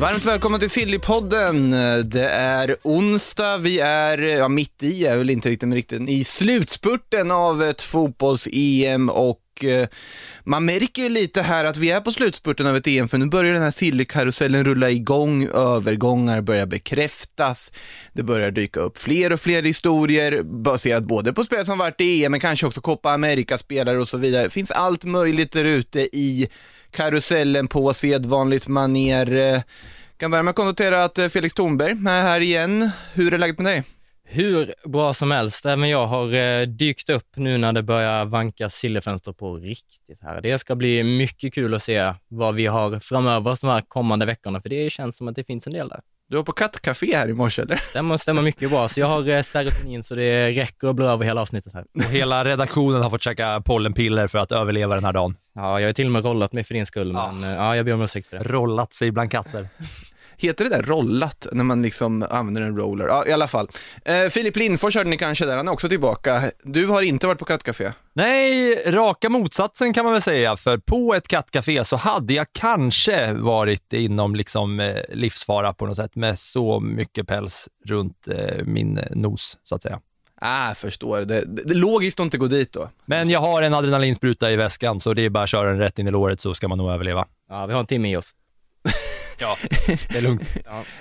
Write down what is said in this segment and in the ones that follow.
Varmt välkommen till Sillypodden. Det är onsdag, vi är, ja mitt i, är väl inte riktigt, men riktigt i slutspurten av ett fotbolls-EM och eh, man märker ju lite här att vi är på slutspurten av ett EM, för nu börjar den här sillykarusellen rulla igång, övergångar börjar bekräftas, det börjar dyka upp fler och fler historier baserat både på spelare som varit i EM, men kanske också Copa America-spelare och så vidare. Det finns allt möjligt där ute i karusellen på sedvanligt maner. Eh, kan börja med att konstatera att eh, Felix Thornberg är här igen. Hur är läget med dig? Hur bra som helst. Även jag har eh, dykt upp nu när det börjar vanka sillefönster på riktigt här. Det ska bli mycket kul att se vad vi har framöver oss de här kommande veckorna, för det känns som att det finns en del där. Du var på kattcafé här i morse eller? Stämmer, stämmer mycket bra, så jag har eh, serotonin så det räcker att blå över hela avsnittet här. Och hela redaktionen har fått käka pollenpiller för att överleva den här dagen. Ja, jag har till och med rollat mig för din skull, Ja. men eh, ja, jag ber om ursäkt för det. Rollat sig bland katter. Heter det där rollat när man liksom använder en roller? Ja, i alla fall. Eh, Filip Lindfors hörde ni kanske där, han är också tillbaka. Du har inte varit på kattcafé. Nej, raka motsatsen kan man väl säga, för på ett kattcafé så hade jag kanske varit inom liksom eh, livsfara på något sätt med så mycket päls runt eh, min nos, så att säga. Ah, förstår. Det, det, det logiskt att inte gå dit då. Men jag har en adrenalinspruta i väskan, så det är bara att köra den rätt in i låret så ska man nog överleva. Ja, vi har en timme i oss. Ja, det är lugnt.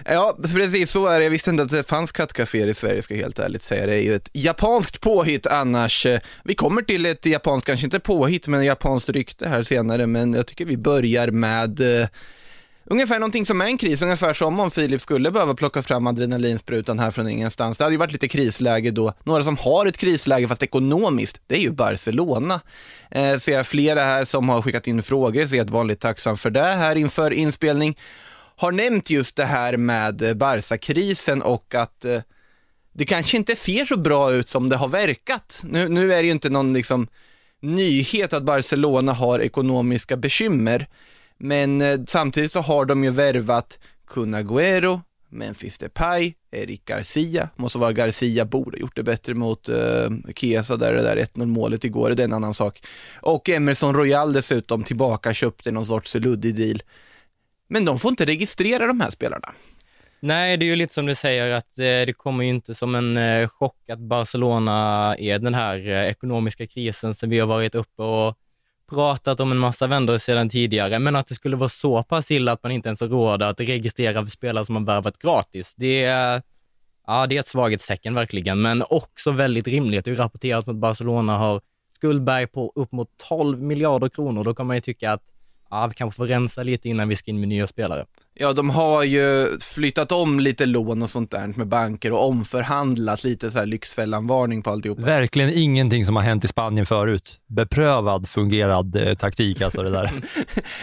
Ja, precis så är det. Jag visste inte att det fanns kattcaféer i Sverige, ska jag helt ärligt säga. Det är ju ett japanskt påhitt annars. Eh, vi kommer till ett japanskt, kanske inte påhitt, men japanskt rykte här senare, men jag tycker vi börjar med eh, Ungefär någonting som är en kris, ungefär som om Filip skulle behöva plocka fram adrenalinsprutan här från ingenstans. Det hade ju varit lite krisläge då. Några som har ett krisläge, fast ekonomiskt, det är ju Barcelona. Eh, ser jag flera här som har skickat in frågor, så jag ett vanligt tacksam för det här inför inspelning. Har nämnt just det här med eh, Barca-krisen och att eh, det kanske inte ser så bra ut som det har verkat. Nu, nu är det ju inte någon liksom nyhet att Barcelona har ekonomiska bekymmer, men eh, samtidigt så har de ju värvat Kun Agüero, Memphis Depay, Eric Garcia, måste vara Garcia borde ha gjort det bättre mot eh, Kesa där det där 1-0 målet igår, det är en annan sak. Och Emerson Royal dessutom tillbaka, köpte någon sorts luddig deal. Men de får inte registrera de här spelarna. Nej, det är ju lite som du säger att eh, det kommer ju inte som en eh, chock att Barcelona är den här eh, ekonomiska krisen som vi har varit uppe och pratat om en massa vändor sedan tidigare, men att det skulle vara så pass illa att man inte ens har råd att registrera för spelare som man värvat gratis, det är, ja, det är ett svaghetstecken verkligen, men också väldigt rimligt. Det är ju rapporterat att Barcelona har skuldberg på upp mot 12 miljarder kronor. Då kan man ju tycka att ja, vi kanske får rensa lite innan vi ska in med nya spelare. Ja, de har ju flyttat om lite lån och sånt där med banker och omförhandlat lite så här Lyxfällan-varning på alltihopa. Verkligen ingenting som har hänt i Spanien förut. Beprövad, fungerad eh, taktik alltså det där.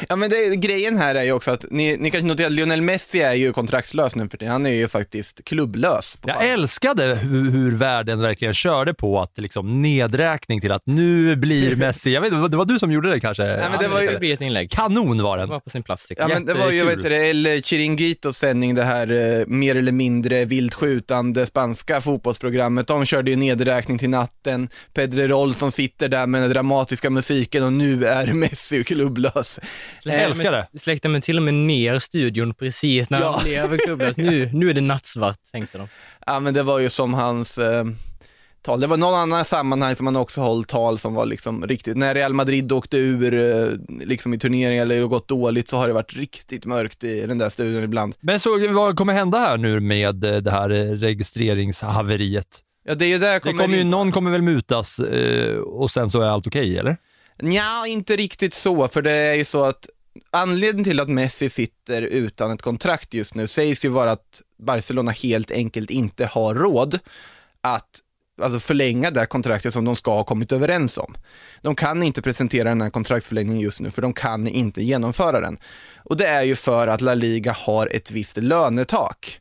Ja, men det, grejen här är ju också att ni, ni kanske noterar att Lionel Messi är ju kontraktslös nu för tiden. Han är ju faktiskt klubblös. På Jag älskade hur, hur världen verkligen körde på att liksom nedräkning till att nu blir Messi, jag vet inte, det var du som gjorde det kanske? Nej, men det var ju- Det ett inlägg. Kanon var Det den. var på sin plats Ja, men det var ju, vet du, El Chiringuitos sändning, det här eh, mer eller mindre vilt skjutande spanska fotbollsprogrammet. De körde ju nedräkning till natten. Pedrerol som sitter där med den dramatiska musiken och nu är Messi klubblös. Jag älskar det. Släckte men till och med ner studion precis när Ja. han blev klubblös. Nu, nu är det nattsvart, tänkte de. Ja, men det var ju som hans eh, tal. Det var någon annan sammanhang som han också hållit tal som var liksom riktigt, när Real Madrid åkte ur eh, liksom i turneringar eller gått dåligt så har det varit riktigt mörkt i den där studion ibland. Men så vad kommer hända här nu med eh, det här eh, registreringshaveriet? Ja, det är ju där Det kommer ju, någon kommer väl mutas och sen så är allt okej, eller? Nja, inte riktigt så, för det är ju så att anledningen till att Messi sitter utan ett kontrakt just nu sägs ju vara att Barcelona helt enkelt inte har råd att alltså förlänga det här kontraktet som de ska ha kommit överens om. De kan inte presentera den här kontraktförlängningen just nu, för de kan inte genomföra den. Och det är ju för att La Liga har ett visst lönetak.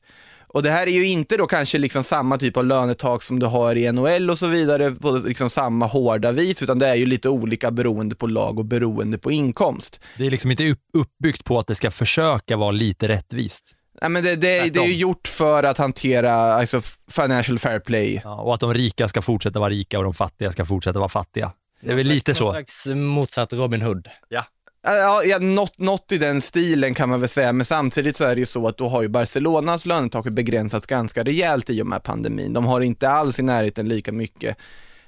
Och det här är ju inte då kanske liksom samma typ av lönetak som du har i NHL och så vidare på liksom samma hårda vis, utan det är ju lite olika beroende på lag och beroende på inkomst. Det är liksom inte uppbyggt på att det ska försöka vara lite rättvist. Nej, men det, det, det är ju gjort för att hantera alltså, financial fair play. Ja, och att de rika ska fortsätta vara rika och de fattiga ska fortsätta vara fattiga. Det är väl lite Någon så. slags motsatt Robin Hood. Ja, ja något, något i den stilen kan man väl säga, men samtidigt så är det ju så att då har ju Barcelonas lönetak begränsats ganska rejält i och med pandemin. De har inte alls i närheten lika mycket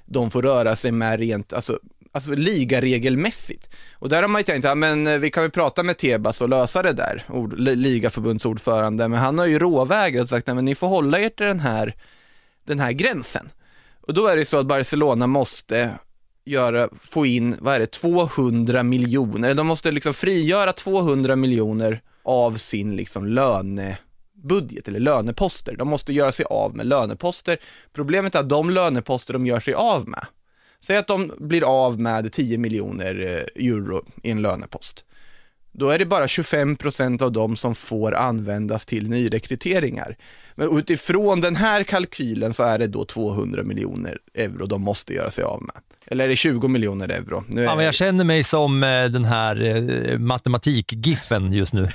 de får röra sig med rent, alltså, alltså ligaregelmässigt. Och där har man ju tänkt, ja men eh, vi kan väl prata med Tebas och lösa det där, ord, ligaförbundsordförande, men han har ju råvägrat och sagt, nej men ni får hålla er till den här, den här gränsen. Och då är det så att Barcelona måste göra, få in, vad är det, 200 miljoner, de måste liksom frigöra 200 miljoner av sin liksom lönebudget eller löneposter. De måste göra sig av med löneposter. Problemet är att de löneposter de gör sig av med, säg att de blir av med 10 miljoner eh, euro i en lönepost. Då är det bara 25 procent av dem som får användas till nyrekryteringar. Men utifrån den här kalkylen så är det då 200 miljoner euro de måste göra sig av med. Eller är det 20 miljoner euro? Nu är Ja, men jag känner mig som eh, den här eh, matematik-giffen just nu.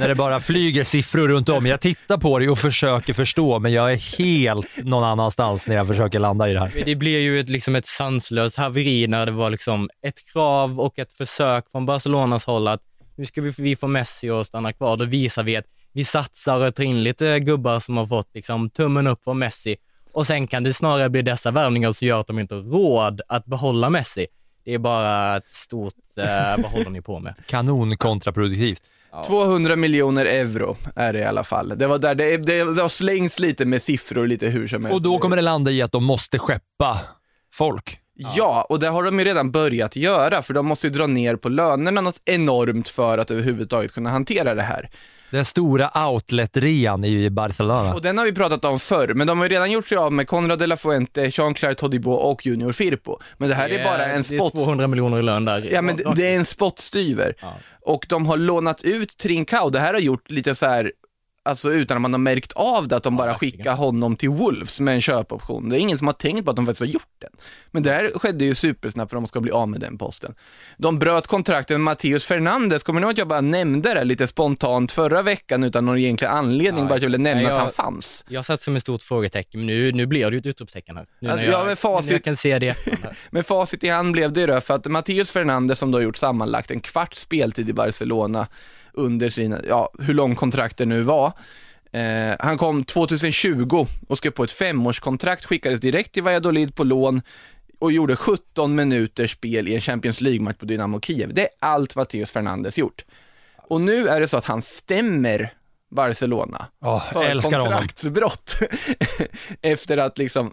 När det bara flyger siffror runt om. Jag tittar på det och försöker förstå, men jag är helt någon annanstans när jag försöker landa i det här. Det blir ju ett, liksom ett sanslöst haveri när det var liksom ett krav och ett försök från Barcelonas håll att nu ska vi, vi få Messi att stanna kvar. Då visar vi att vi satsar och tar in lite gubbar som har fått liksom tummen upp från Messi och sen kan det snarare bli dessa värvningar som gör att de inte har råd att behålla Messi. Det är bara ett stort, eh, vad håller ni på med? Kanon kontraproduktivt. 200 miljoner euro är det i alla fall. Det var där, det, det, det har slängts lite med siffror lite hur som helst. Och då kommer det landa i att de måste skeppa folk. Ja, och det har de ju redan börjat göra, för de måste ju dra ner på lönerna något enormt för att överhuvudtaget kunna hantera det här. Den stora outlet-rean i Barcelona. Och den har vi pratat om förr, men de har ju redan gjort sig av med Conrad de la Fuente, Jean-Claire Todibo och Junior Firpo. Men det här är bara en Det är spot... 200 miljoner i lön där. Ja, men det, det är en spottstyver. Ja. Och de har lånat ut Trincao. Det här har gjort lite så här, alltså utan att man har märkt av det, att de bara verkligen. skickar honom till Wolves med en köpoption. Det är ingen som har tänkt på att de faktiskt har gjort den. Men det här skedde ju supersnabbt för att de ska bli av med den posten. De bröt kontrakten med Matteus Fernandes. Kommer ni ihåg att jag bara nämnde det lite spontant förra veckan utan någon egentlig anledning, Ja, bara att jag ville nämna nej, att jag- han fanns. Jag satt som ett stort frågetecken, men nu, nu blir det ju ett utropstecken här. Nu Ja, när ja, jag, men facit- när jag kan se det. Med facit i hand blev det ju då för att Matteus Fernandes som då har gjort sammanlagt en kvarts speltid i Barcelona under sina, ja, hur lång kontraktet nu var. Eh, han kom 2020 och skrev på ett femårskontrakt, skickades direkt till Valladolid på lån och gjorde 17 minuters spel i en Champions League-match på Dynamo Kiev. Det är allt Matteus Fernandes gjort. Och nu är det så att han stämmer Barcelona Åh, för kontraktsbrott. Efter att liksom,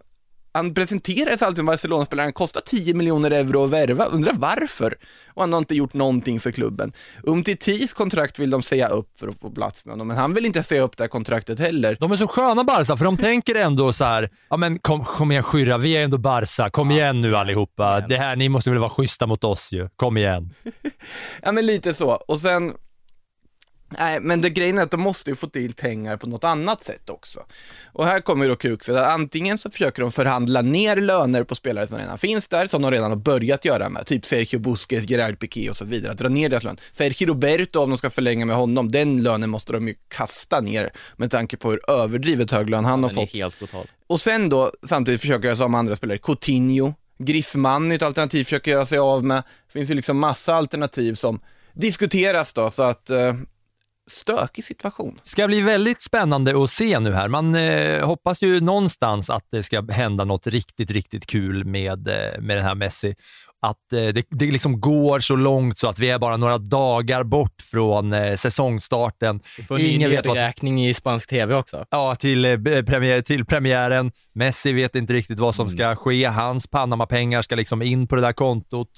han presenterades alltid som Barcelona-spelare, han kostar 10 miljoner euro att värva, undrar varför? Och han har inte gjort någonting för klubben. Umtitis kontrakt vill de säga upp för att få plats med honom, men han vill inte säga upp det här kontraktet heller. De är så sköna Barca, för de tänker ändå så här, ja men kom, kom igen Skyrra, vi är ändå Barca, kom igen nu allihopa. Det här, ni måste väl vara schyssta mot oss ju, kom igen. Ja men lite så, och sen Nej, men det grejen är att de måste ju få till pengar på något annat sätt också. Och här kommer då kruxet, att antingen så försöker de förhandla ner löner på spelare som redan finns där, som de redan har börjat göra med, typ Sergio Busquets, Gerard Piqué och så vidare, att dra ner deras lön. Sergio Roberto, om de ska förlänga med honom, den lönen måste de ju kasta ner med tanke på hur överdrivet hög lön han har Den är fått. helt brutal. Och sen då, samtidigt försöker jag som andra spelare, Coutinho, Griezmann är ett alternativ försöker göra sig av med. Det finns ju liksom massa alternativ som diskuteras då, så att eh, stökig situation. ska bli väldigt spännande att se nu här. Man eh, hoppas ju någonstans att det ska hända något riktigt, riktigt kul med, eh, med den här Messi. Att eh, det, det liksom går så långt så att vi är bara några dagar bort från eh, säsongstarten. Vi får Ingen vet vad som nedräkning i spansk tv också. Ja, till, eh, premiär, till premiären. Messi vet inte riktigt vad som ska ske. Hans Panama-pengar ska liksom in på det där kontot.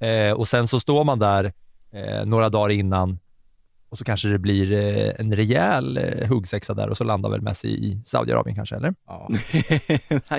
Eh, och sen så står man där eh, några dagar innan och så kanske det blir eh, en rejäl eh, huggsexa där och så landar väl Messi i Saudiarabien kanske, eller? Ja.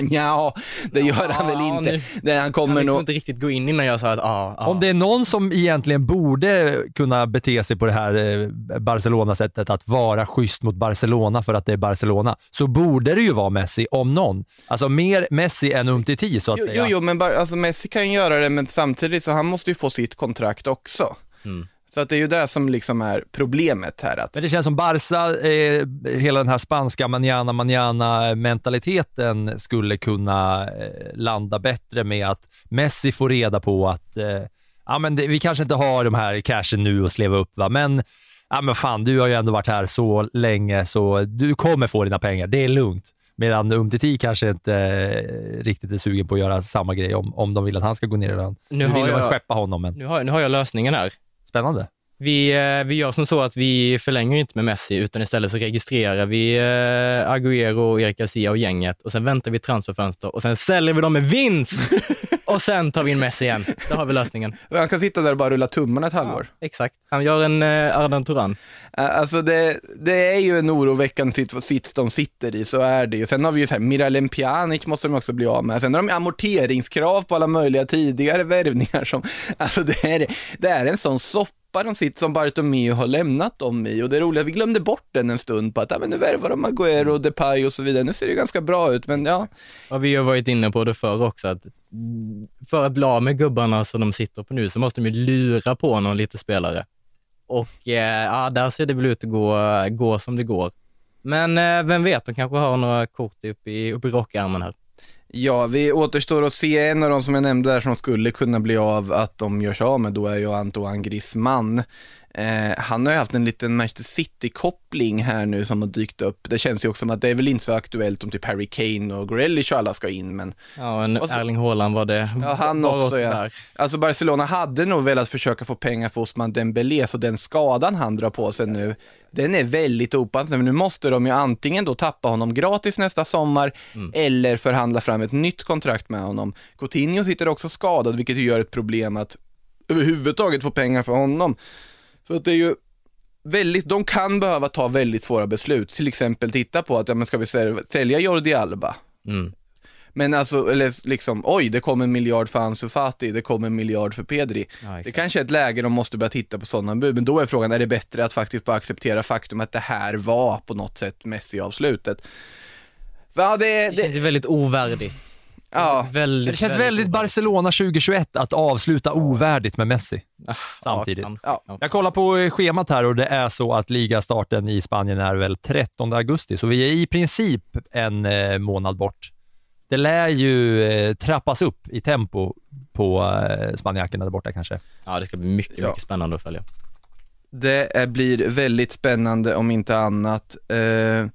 ja, det gör han väl Ja, inte. nu- Det, han kommer kan liksom nog... inte riktigt gå in innan jag sa att ja, ja. Om det är någon som egentligen borde kunna bete sig på det här eh, Barcelona-sättet att vara schysst mot Barcelona för att det är Barcelona, så borde det ju vara Messi, om någon. Alltså mer Messi än Umtiti så att Jo, säga. jo, jo, men bara, alltså Messi kan ju göra det, men samtidigt så han måste ju få sitt kontrakt också. Mm. Så att det är ju det som liksom är problemet här. Att, Men det känns som Barca, eh, hela den här spanska manana manana mentaliteten skulle kunna eh, landa bättre med att Messi får reda på att eh, ja, men det, vi kanske inte har de här cashen nu att sleva upp, va? men ja, men fan, du har ju ändå varit här så länge så du kommer få dina pengar, det är lugnt. Medan Umtiti kanske inte eh, riktigt är sugen på att göra samma grej om, om de vill att han ska gå ner i lön. Nu Nu vill de skeppa honom, men nu, har, nu har jag lösningen här. Spännande. Vi, eh, vi gör som så att vi förlänger inte med Messi, utan istället så registrerar vi eh, Agüero, Erik Garcia och gänget och sen väntar vi transferfönster och sen säljer vi dem med vinst och sen tar vi in Messi igen. Då har vi lösningen. han kan sitta där och bara rulla tummarna ett halvår. Exakt. Han gör en eh, Ardan Turan. Alltså det, det är ju en oroväckande sit- sits de sitter i, så är det ju. Sen har vi ju så här, Miralem Pjanic måste de också bli av med. Sen har de amorteringskrav på alla möjliga tidigare värvningar som, alltså det är, det är en sån soppa de sitt som Bartomeu har lämnat dem i och det är vi glömde bort den en stund på att, ja men nu värvar de Agüero, Depay och så vidare. Nu ser det ju ganska bra ut, men ja. Och vi har varit inne på det förr också, att för att bli av med gubbarna som de sitter på nu så måste de ju lura på någon lite spelare. Och eh, ja, där ser det väl ut att gå, gå som det går. Men eh, vem vet, de kanske har några kort upp i, upp i rockärmen här. Ja, vi återstår att se en av de som jag nämnde där som skulle kunna bli av att de gör sig av med, då är ju Antoine Griezmann. Eh, han har ju haft en liten Manchester City-koppling här nu som har dykt upp. Det känns ju också som att det är väl inte så aktuellt om typ Harry Kane och Grealish och alla ska in, men Ja, en så- Erling Haaland var det. Ja, han också, ja. Där. alltså Barcelona hade nog velat försöka få pengar för Osman Dembélé, så den skadan han drar på sig nu, den är väldigt opassande. Men nu måste de ju antingen då tappa honom gratis nästa sommar, eller förhandla fram ett nytt kontrakt med honom. Coutinho sitter också skadad, vilket ju gör ett problem att överhuvudtaget få pengar för honom. Så att det är ju väldigt, de kan behöva ta väldigt svåra beslut, till exempel titta på att, ja men ska vi säl- sälja Jordi Alba? Mm. Men alltså, eller liksom, oj, det kom en miljard för Ansu Fati, det kom en miljard för Pedri. Ja, det kanske är ett läge de måste börja titta på sådana bud, men då är frågan, är det bättre att faktiskt bara acceptera faktum att det här var på något sätt Messi-avslutet? Så, ja, det, Det känns det, ju väldigt ovärdigt. ja, Väldigt, Det känns väldigt Barcelona 2021 att avsluta ovärdigt med Messi. samtidigt. Ja. Jag kollar på eh, schemat här och det är så att ligastarten i Spanien är väl 13 augusti, så vi är i princip en eh, månad bort. Det lär ju eh, trappas upp i tempo på eh, spanjackerna där borta kanske. ja, det ska bli mycket, Ja. mycket spännande att följa. det är, blir väldigt spännande om inte annat. Eh,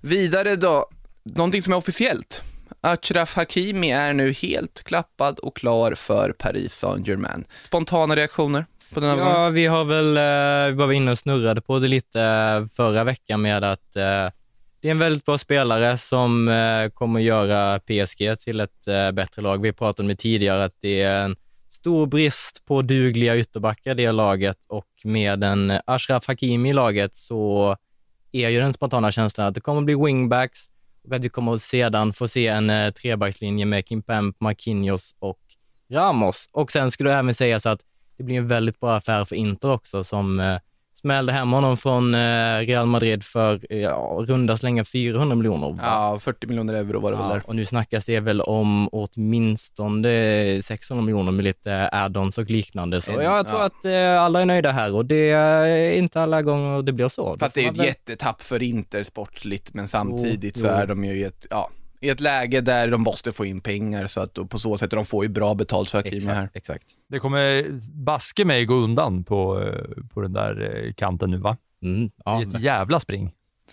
vidare då, någonting som är officiellt. Achraf Hakimi är nu helt klappad och klar för Paris Saint-Germain. Spontana reaktioner på den här gången? Ja, vi har väl, eh, vi var inne och snurrade på det lite eh, förra veckan med att eh, det är en väldigt bra spelare som eh, kommer göra PSG till ett eh, bättre lag. Vi pratade om det tidigare att det är en stor brist på dugliga ytterbackar i det laget och med en Ashraf Hakimi i laget så är ju den spontana känslan att det kommer bli wingbacks och att vi kommer sedan få se en eh, trebackslinje med Kimpemp, Marquinhos och Ramos. Och sen skulle det även sägas att det blir en väldigt bra affär för Inter också som eh, smällde hem honom från eh, Real Madrid för eh, ja, runda slänga 400 miljoner. va? Ja, 40 miljoner euro var det väl Ja, där. och nu snackas det väl om åtminstone 600 miljoner med lite add-ons och liknande. Så En- jag tror ja. att eh, alla är nöjda här och det är inte alla gånger det blir så. Fast det är får ett väl- jättetapp för Inter sportsligt, men samtidigt Jo, så jo. är de ju ett, ja, i ett läge där de måste få in pengar så att och på så sätt, de får ju bra betalt för Hakimi här. Exakt. Det kommer baske mig gå undan på, eh, på den där eh, kanten nu va? Mm, ja, Det är ett jävla spring.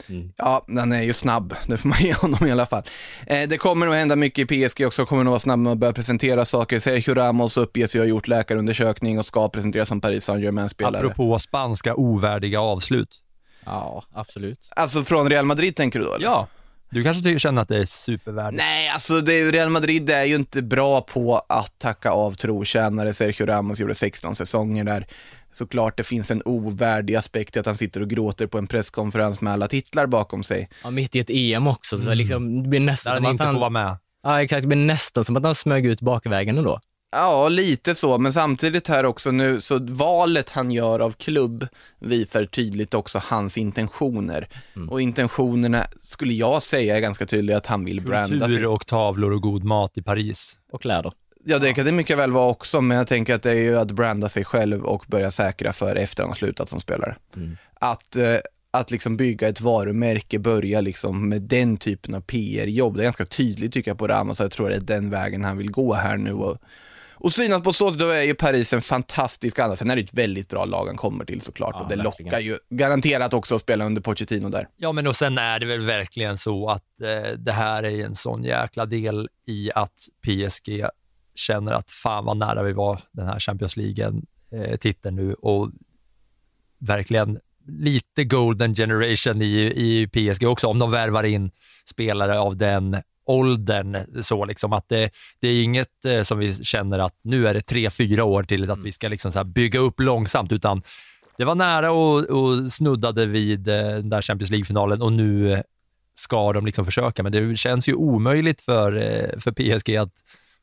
mm. Ja, han är ju snabb, det får man ge honom i alla fall. Eh, det kommer nog hända mycket i PSG också, kommer nog vara snabb med att börja presentera saker. Sergio Ramos uppges ju ha gjort läkarundersökning och ska presenteras som Paris Saint-Germain-spelare. Apropå spanska ovärdiga avslut. ja, absolut. Alltså från Real Madrid tänker du då? eller? Ja, du kanske ty- känner att det är supervärdigt? Nej, alltså det, Real Madrid är ju inte bra på att tacka av trotjänare. Sergio Ramos gjorde 16 säsonger där. såklart det finns en ovärdig aspekt i att han sitter och gråter på en presskonferens med alla titlar bakom sig. Ja, mitt i ett EM också. Så det, liksom, det blir nästan som att inte han... får vara med. Ja, exakt. Det blir nästan som att han smög ut bakvägen ändå. Ja, lite så, men samtidigt här också nu, så valet han gör av klubb visar tydligt också hans intentioner. Och intentionerna skulle jag säga är ganska tydliga att han vill branda sig. Kultur och tavlor och god mat i Paris. Och kläder. Ja, det kan det mycket väl vara också, men jag tänker att det är ju att branda sig själv och börja säkra för efter han har slutat som spelare. Att, eh, att liksom bygga ett varumärke, börja liksom med den typen av PR-jobb. Det är ganska tydligt tycker jag på Ramos, så jag tror det är den vägen han vill gå här nu. Och, och synas på så sätt, då är ju Paris en fantastisk annan. Sen är det ett väldigt bra lag han kommer till såklart Ja, och det verkligen. lockar ju garanterat också att spela under Pochettino där. Ja, men och sen är det väl verkligen så att eh, det här är en sån jäkla del i att PSG känner att fan vad nära vi var den här Champions League-titeln nu och verkligen lite golden generation i, i PSG också, om de värvar in spelare av den åldern. Så liksom att det, det är inget eh, som vi känner att nu är det tre, fyra år till att vi ska liksom så bygga upp långsamt, utan det var nära och, och snuddade vid eh, den där Champions League-finalen och nu ska de liksom försöka, men det känns ju omöjligt för, eh, för PSG att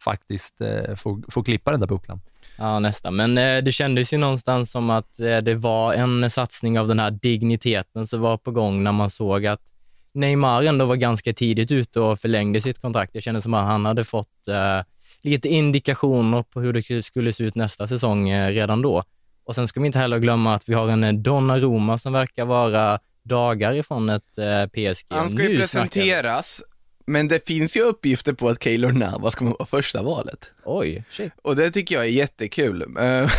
faktiskt eh, få, få klippa den där bucklan. Ja, nästan. Men eh, det kändes ju någonstans som att eh, det var en satsning av den här digniteten som var på gång när man såg att Neymar ändå var ganska tidigt ute och förlängde sitt kontrakt. Det kändes som att han hade fått eh, lite indikationer på hur det skulle se ut nästa säsong eh, redan då. Och sen ska vi inte heller glömma att vi har en eh, Donnarumma som verkar vara dagar ifrån ett eh, PSG. Han ska ju Nu presenteras, men det finns ju uppgifter på att Keylor Navas kommer vara första valet. Oj, shit. Och det tycker jag är jättekul. Eh,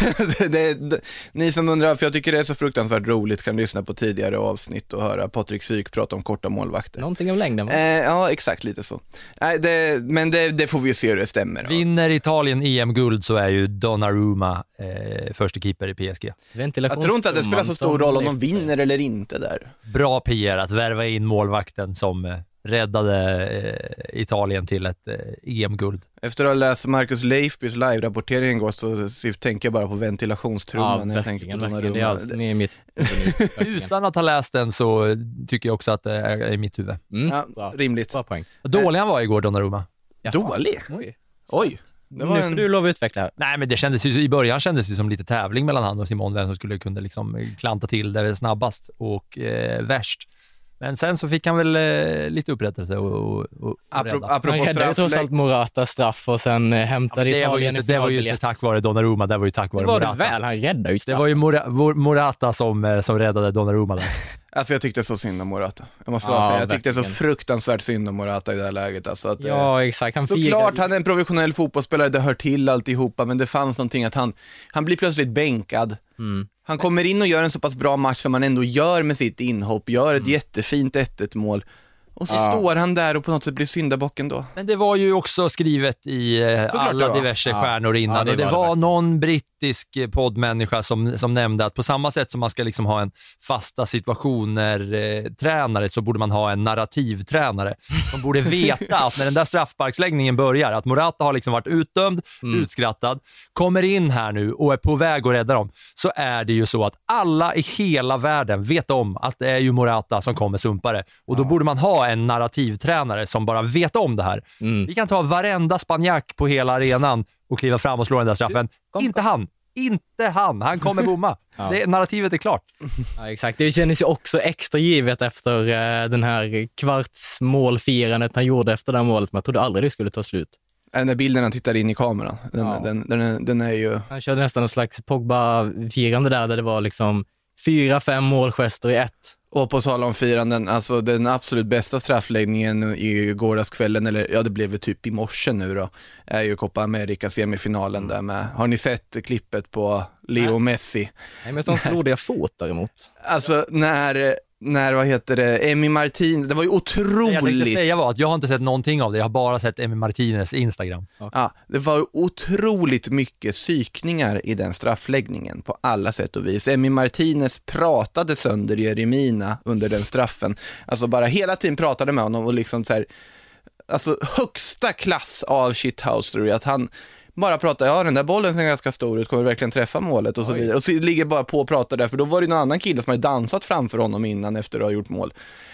det, det, ni som undrar, för jag tycker det är så fruktansvärt roligt, kan lyssna på tidigare avsnitt och höra Patrik Syk prata om korta målvakter. Någonting av längden va? Eh, ja, exakt lite så. Nej, det, men det, det får vi ju se hur det stämmer. Vinner Italien EM-guld så är ju Donnarumma eh, första keeper i PSG. Jag tror inte att det spelar så stor roll om de vinner eller inte där. Bra PR att värva in målvakten som eh, räddade eh, Italien till ett eh, EM-guld. Efter att ha läst Marcus Leifbys live-rapportering igår så, så tänker jag bara på ventilationstrumman Ja, när jag tänker på verkligen. Det är Donnarumma. allt som är mitt. Utan att ha läst den så tycker jag också att det är i mitt huvud. Mm, Ja, bra. rimligt. Bra poäng. Dålig han var igår, Donnarumma. Jaha. Dålig? Oj. Oj. Det var nu får en... du lov att utveckla. Nej, men det kändes ju, i början kändes det som lite tävling mellan han och Simon, vem som skulle kunna liksom klanta till det snabbast och eh, värst. Men sen så fick han väl eh, lite upprättelse och, och, och Apropå, rädda. Han apropå räddade trots allt Morata straff och sen eh, hämtade det, var ju Italien inte, i det var ju inte tack vare Donnarumma, det var ju tack vare Det var det Morata. väl, han räddade ju Det straff. var ju Mora, Mor- Morata som, eh, som räddade Donnarumma där. Alltså jag tyckte så synd om Morata. Jag måste Ja, säga, jag tyckte så verkligen. fruktansvärt synd om Morata i det här läget. Alltså att, eh, Ja, exakt. Han Såklart, han är en professionell fotbollsspelare, det hör till alltihopa, men det fanns någonting att han, han blir plötsligt bänkad. Mm. Han kommer in och gör en så pass bra match som han ändå gör med sitt inhopp, gör ett jättefint 1-1 mål. Och så Ja. står han där och på något sätt blir syndabocken då. Men det var ju också skrivet i eh, alla diverse Ja. stjärnor innan. Ja, det och det var det var verkligen. någon brittisk eh, poddmänniska som, som nämnde att på samma sätt som man ska liksom ha en fasta situationer-tränare så borde man ha en narrativtränare som borde veta att när den där straffsparksläggningen börjar, att Morata har liksom varit utdömd, Mm. utskrattad, kommer in här nu och är på väg att rädda dem, så är det ju så att alla i hela världen vet om att det är ju Morata som kommer sumpare. Och då borde man ha en narrativtränare som bara vet om det här. Mm. Vi kan ta varenda spanjack på hela arenan och kliva fram och slå den där straffen. Inte han. Inte han. Han kommer bomma. Ja. det, narrativet är klart. Ja, exakt. Det kändes ju också extra givet efter eh, den här kvartsmålfirandet han gjorde efter det här målet, men jag trodde aldrig det skulle ta slut. Den där bilden han tittar in i kameran, den, Ja. den, den, är- den är ju... Han körde nästan en slags Pogba-firande där, där det var liksom fyra, fem målgester i ett. Och på tal om firanden, alltså den absolut bästa straffläggningen i gårdagskvällen, eller ja det blev väl typ i morse nu då, är ju Copa America semifinalen där med. Har ni sett klippet på Leo Messi? Nej, men sånt blodiga fot däremot. Alltså när, när vad heter det, Emi Martin, det var ju Det jag tänkte otroligt. säga var att jag har inte sett någonting av det. Jag har bara sett Emi Martinez Instagram. Ja, det var ju otroligt mycket psykningar i den straffläggningen på alla sätt och vis. Emi Martinez pratade sönder Jeremina under den straffen. Alltså bara hela tiden pratade med honom och liksom så här, alltså högsta klass av shithousery, att han bara prata, ja den där bollen ser ganska stor ut, kommer verkligen träffa målet och så vidare. Och så ligger bara på och pratar där, för då var det någon annan kille som hade dansat framför honom innan efter att ha gjort mål.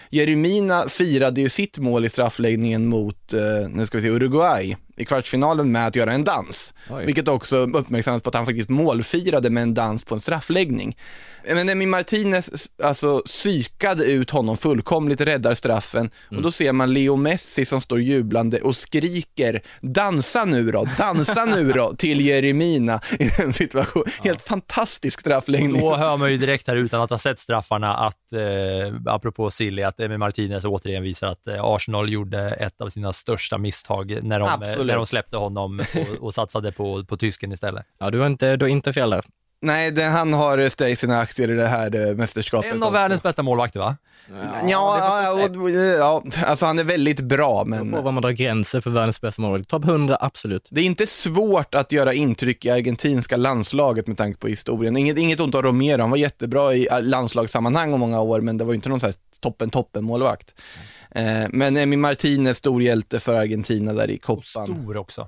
Jeremina firade ju sitt mål i straffläggningen mot, eh, nu ska vi se, Uruguay i kvartsfinalen med att göra en dans. Oj. Vilket också uppmärksammades på att han faktiskt målfirade med en dans på en straffläggning. Men Emi Martinez alltså psykade ut honom fullkomligt, räddar straffen och då ser man Leo Messi som står jublande och skriker “dansa nu då, dansa nu då” till Jeremina i den situationen. Helt fantastisk straffläggning. Då hör man ju direkt här utan att ha sett straffarna att, eh, apropå Silly, att Emi Martinez återigen visar att eh, Arsenal gjorde ett av sina största misstag när de, eh, Absolut. När de släppte honom och, och satsade på, på tysken istället. Ja, du har inte, du inte fel där. Nej, det, han har steg sina aktier i det här eh, mästerskapet En av också. världens bästa målvakter va? Ja, ja, och- ja, alltså han är väldigt bra, men På vad man drar gränser för världens bästa målvakt. Topp 100, absolut. det är inte svårt att göra intryck i argentinska landslaget med tanke på historien. Inget, inget ont om Romero, han var jättebra i landslagssammanhang om många år, men det var ju inte någon sån här toppen, toppen målvakt. Eh, men Emi Martinez, stor hjälte för Argentina där i Och koppan. stor också.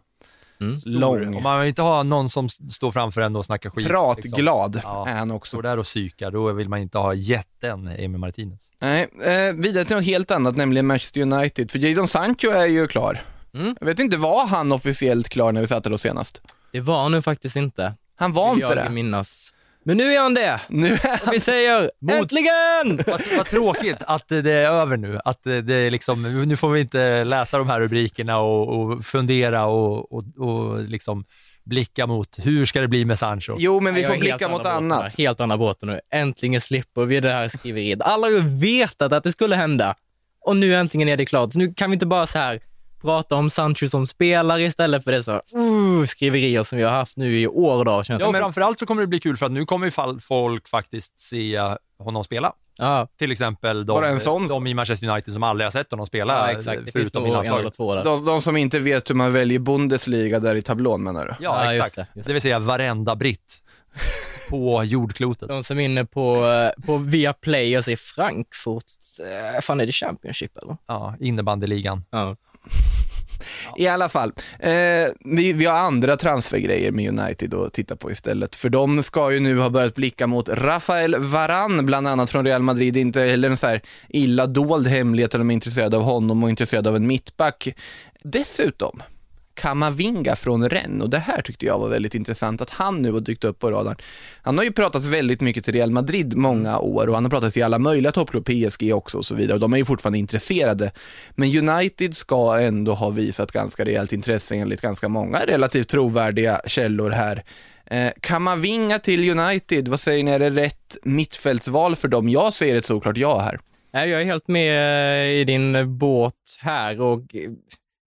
Mm. Stor. Lång. Om man vill inte ha någon som står framför en och snackar skit. liksom. Pratglad Ja. är han också. Står där och psykar, då vill man inte ha jätten Emi Martinez. Nej, eh, vidare till något helt annat, nämligen Manchester United. För Jadon Sancho är ju klar. Mm. Jag vet inte, var han officiellt klar när vi satt där då senast? Det var nu faktiskt inte. Han var Vill inte jag det. minnas. Men nu är han det! Nu är Och vi säger äntligen! Vad, vad tråkigt att det är över nu. Att det är liksom, nu får vi inte läsa de här rubrikerna och, och fundera och, och, och liksom blicka mot hur ska det bli med Sancho. Jo, men vi får blicka mot annat. Helt andra båtar nu. Äntligen slipper vi det här skriveriet. Alla har ju vetat att det skulle hända. Och nu äntligen är det klart. Nu kan vi inte bara så här prata om Sancho som spelare istället för dessa uh, skriverier som vi har haft nu i år dag. Känns det. Ja, och framförallt så kommer det bli kul för att nu kommer ju fall- folk faktiskt se honom spela. Ja, Till exempel en de, sån de i Manchester United som aldrig har sett honom spela, ja exakt. Det finns förutom i landslaget. De, de som inte vet hur man väljer Bundesliga där i tablån menar du? Ja, Ja, just exakt. det, just det vill säga varenda britt på jordklotet. De som är inne på, eh, på Viaplay och säger Frankfurt, eh, fan är det Championship eller? Ja, innebandyligan. Ja. I alla fall, eh, vi, vi har andra transfergrejer med United att titta på istället. För de ska ju nu ha börjat blicka mot Rafael Varan, bland annat från Real Madrid. Inte heller en så här illa dold hemlighet att de är intresserade av honom och intresserade av en mittback. Dessutom, Kamavinga från Rennes och det här tyckte jag var väldigt intressant att han nu har dykt upp på radarn. Han har ju pratats väldigt mycket till Real Madrid många år och han har pratat till alla möjliga toppklubbar, PSG också och så vidare och de är ju fortfarande intresserade. Men United ska ändå ha visat ganska rejält intresse enligt ganska många relativt trovärdiga källor här. Eh, Kamavinga till United, vad säger ni, är det rätt mittfältsval för dem? Jag säger ett såklart ja här. Jag är helt med eh, i din båt här och eh,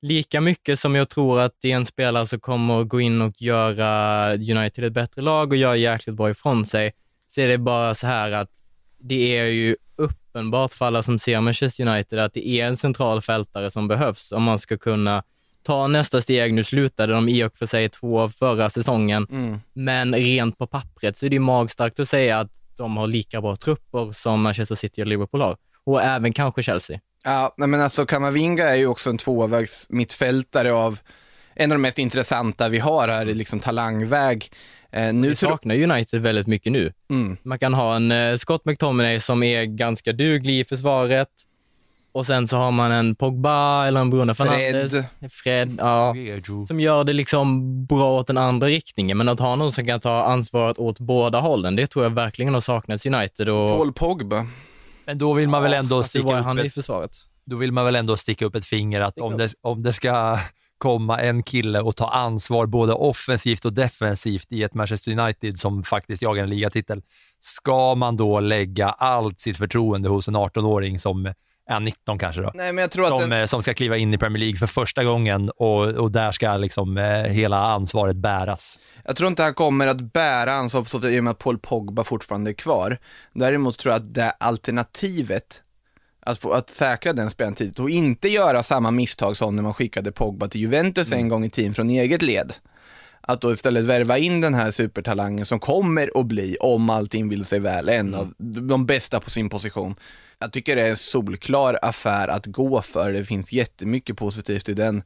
lika mycket som jag tror att det är en spelare som kommer gå in och göra United till ett bättre lag och göra jäkligt bra ifrån sig, så är det bara så här att det är ju uppenbart för alla som ser Manchester United att det är en central fältare som behövs om man ska kunna ta nästa steg. Nu slutade de i och för sig två förra säsongen, Mm. men rent på pappret så är det magstarkt att säga att de har lika bra trupper som Manchester City och Liverpool har. Och även kanske Chelsea. Ja, nej men alltså Kamavinga är ju också en tvåvägs mittfältare av en av de mest intressanta vi har här i liksom talangväg. Eh, nu Vi saknar United väldigt mycket nu. mm. Man kan ha en eh, Scott McTominay som är ganska duglig i försvaret och sen så har man en Pogba eller en Bruno Fernandes. Fred. Fred, ja. Som gör det liksom bra åt den andra riktningen. Men att ha någon som kan ta ansvaret åt båda hållen, det tror jag verkligen har saknats United. Och, Paul Pogba. Men då vill man väl ändå sticka han upp i ett, försvaret. då vill man väl ändå sticka upp ett finger att om det, om det ska komma en kille och ta ansvar både offensivt och defensivt i ett Manchester United som faktiskt jagar en ligatitel, ska man då lägga allt sitt förtroende hos en 18-åring som är 19 kanske då? Nej men jag tror att Som, den, eh, som ska kliva in i Premier League för första gången och, och där ska liksom eh, hela ansvaret bäras. jag tror inte han kommer att bära ansvar på så sätt i och med att Paul Pogba fortfarande är kvar. Däremot tror jag att det alternativet att, få, att säkra den speltiden och inte göra samma misstag som när man skickade Pogba till Juventus en gång i tiden från eget led. Att då istället värva in den här supertalangen som kommer att bli, om allting vill sig väl, en av de bästa på sin position. Jag tycker det är en solklar affär att gå för, det finns jättemycket positivt i den.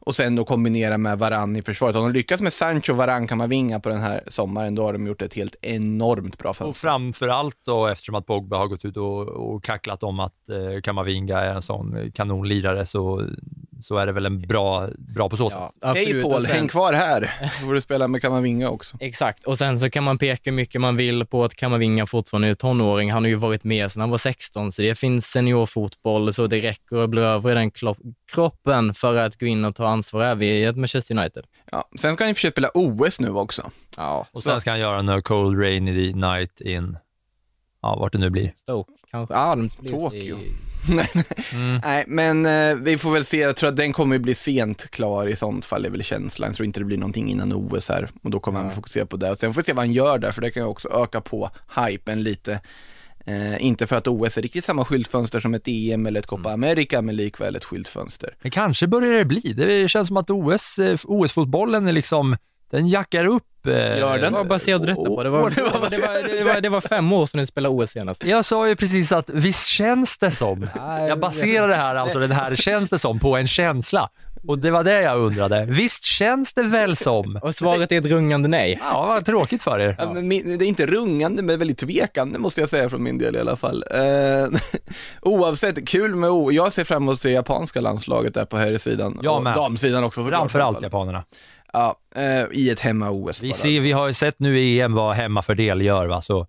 Och sen då kombinera med Varann i försvaret. Om de lyckas med Sancho, Varann, Kamavinga på den här sommaren, då har de gjort ett helt enormt bra Och fönster. framför allt då eftersom att Pogba har gått ut och, och kacklat om att eh, Kamavinga är en sån kanonlirare så, så är det väl en bra, bra på så sätt. Ja, Hej. Paul, sen- häng kvar här. Då får du spela med Kamavinga också. Exakt, och sen så kan man peka hur mycket man vill på att Kamavinga fortfarande är tonåring. Han har ju varit med sedan han var 16, så det finns seniorfotboll, så det räcker att bli över i den kroppen för att gå in och ta ansvar även i ett Manchester United. Ja. Sen ska han i och för sig spela OS nu också. Ja, Och sen ska han göra en cold rainy night in, ja, vart det nu blir. Stoke kanske. Ja, de blir Tokyo. i- Mm. Nej, men eh, vi får väl se. Jag tror att den kommer bli sent klar i sånt fall, är väl känslan. Jag tror inte det blir någonting innan OS här och då kommer han fokusera på det. Och sen får vi se vad han gör där, för det kan ju också öka på hypen lite. Eh, inte för att OS är riktigt samma skyltfönster som ett EM eller ett Copa America, men likväl ett skyltfönster. Men kanske börjar det bli. Det känns som att OS, eh, OS-fotbollen är liksom, den jackar upp. eh, Gör den? Vad baserade du detta på? Det var, det, var, det, var, det, var, det var fem år sedan ni spelade OS senast. Jag sa ju precis att visst känns det som. Jag baserar det här, alltså den här känns det som, på en känsla. Och det var det jag undrade. Visst känns det väl som? Och svaret är ett rungande nej. Ja, vad tråkigt för er. Ja, det är inte rungande, men väldigt tvekande måste jag säga från min del i alla fall. Eh, oavsett, kul med O. Jag ser fram emot se japanska landslaget där på här sidan. Jag och med. damsidan också. Framförallt japanerna. Ja, eh, i ett hemma-OS Vi, ser, vi har ju sett nu i EM vad hemmafördel gör, va? så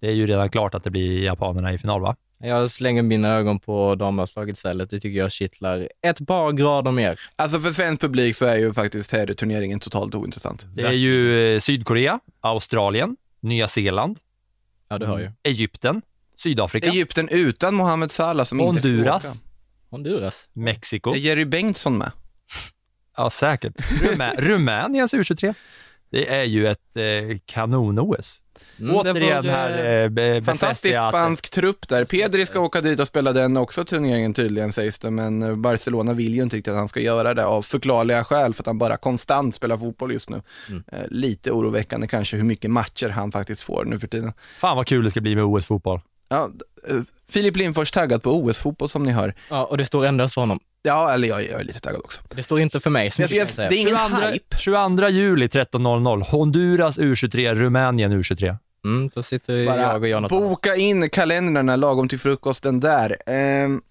det är ju redan klart att det blir japanerna i final, va? Jag slänger mina ögon på damlandslaget istället. Det tycker jag kittlar ett par grader mer. Alltså för svensk publik så är ju faktiskt herrturneringen totalt ointressant. Det är ju eh, Sydkorea, Australien, Nya Zeeland, Ja, du hör ju. Egypten, Sydafrika, Egypten utan Mohamed Salah som inte får Honduras, åka. Honduras. Mexiko. Är Jerry Bengtsson med? Ja, säkert. Rumä Rumäniens U23. Det är ju ett eh, kanon-OS. Mm, Återigen får, här eh, Fantastisk spansk trupp där. Pedri ska åka dit och spela den också turneringen tydligen sägs det, men eh, Barcelona vill ju inte riktigt att han ska göra det av förklarliga skäl för att han bara konstant spelar fotboll just nu. Mm. Eh, Lite oroväckande kanske hur mycket matcher han faktiskt får nu för tiden. Fan vad kul det ska bli med OS-fotboll. Ja, eh, Filip Lindfors taggad på OS-fotboll som ni hör. Ja, och det står endast för honom. Ja, eller jag, jag är lite taggad också. Det står inte för mig, som Jag, jag jag, säga. det är ingen 22, hype. 22 juli 13.00, Honduras U23, Rumänien U23. Mm, då sitter Bara jag och Jonathan. boka in kalendrarna lagom till frukosten där. Ehm,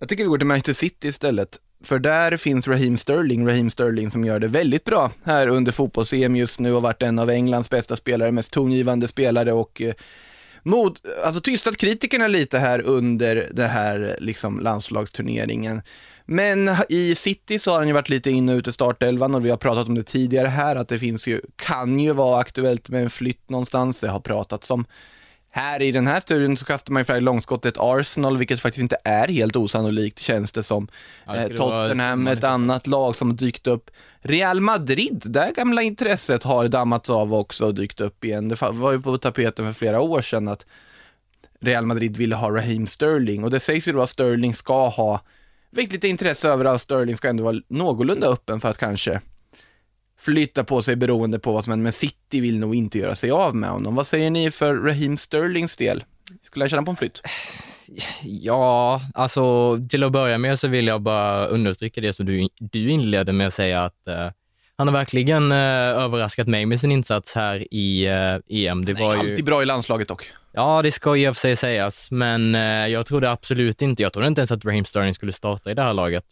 jag tycker vi går till Manchester City istället. För där finns Raheem Sterling, Raheem Sterling som gör det väldigt bra här under fotbolls-EM just nu och varit en av Englands bästa spelare, mest tongivande spelare och eh, mod, alltså tystat kritikerna lite här under det här liksom landslagsturneringen. Men i City så har han ju varit lite in och ut i startelvan och vi har pratat om det tidigare här att det finns ju, kan ju vara aktuellt med en flytt någonstans. Det har pratats om här i den här studien så kastar man ju flera långskottet Arsenal, vilket faktiskt inte är helt osannolikt känns det som. Ja, det eh, Tottenham, ett annat lag som har dykt upp. Real Madrid, där gamla intresset har dammats av också och dykt upp igen. Det var ju på tapeten för flera år sedan att Real Madrid ville ha Raheem Sterling och det sägs ju då att Sterling ska ha väckt lite intresse över att Sterling ska ändå vara någorlunda öppen för att kanske flytta på sig beroende på vad som händer, men City vill nog inte göra sig av med honom. Vad säger ni för Raheem Sterlings del? Skulle han känna på en flytt? Ja, alltså till att börja med så vill jag bara understryka det som du, du inledde med att säga att eh, han har verkligen eh, överraskat mig med sin insats här i eh, EM. Det var ju... Alltid bra i landslaget dock. Ja, det ska i och för sig sägas, men eh, jag trodde absolut inte, jag trodde inte ens att Raheem Sterling skulle starta i det här laget.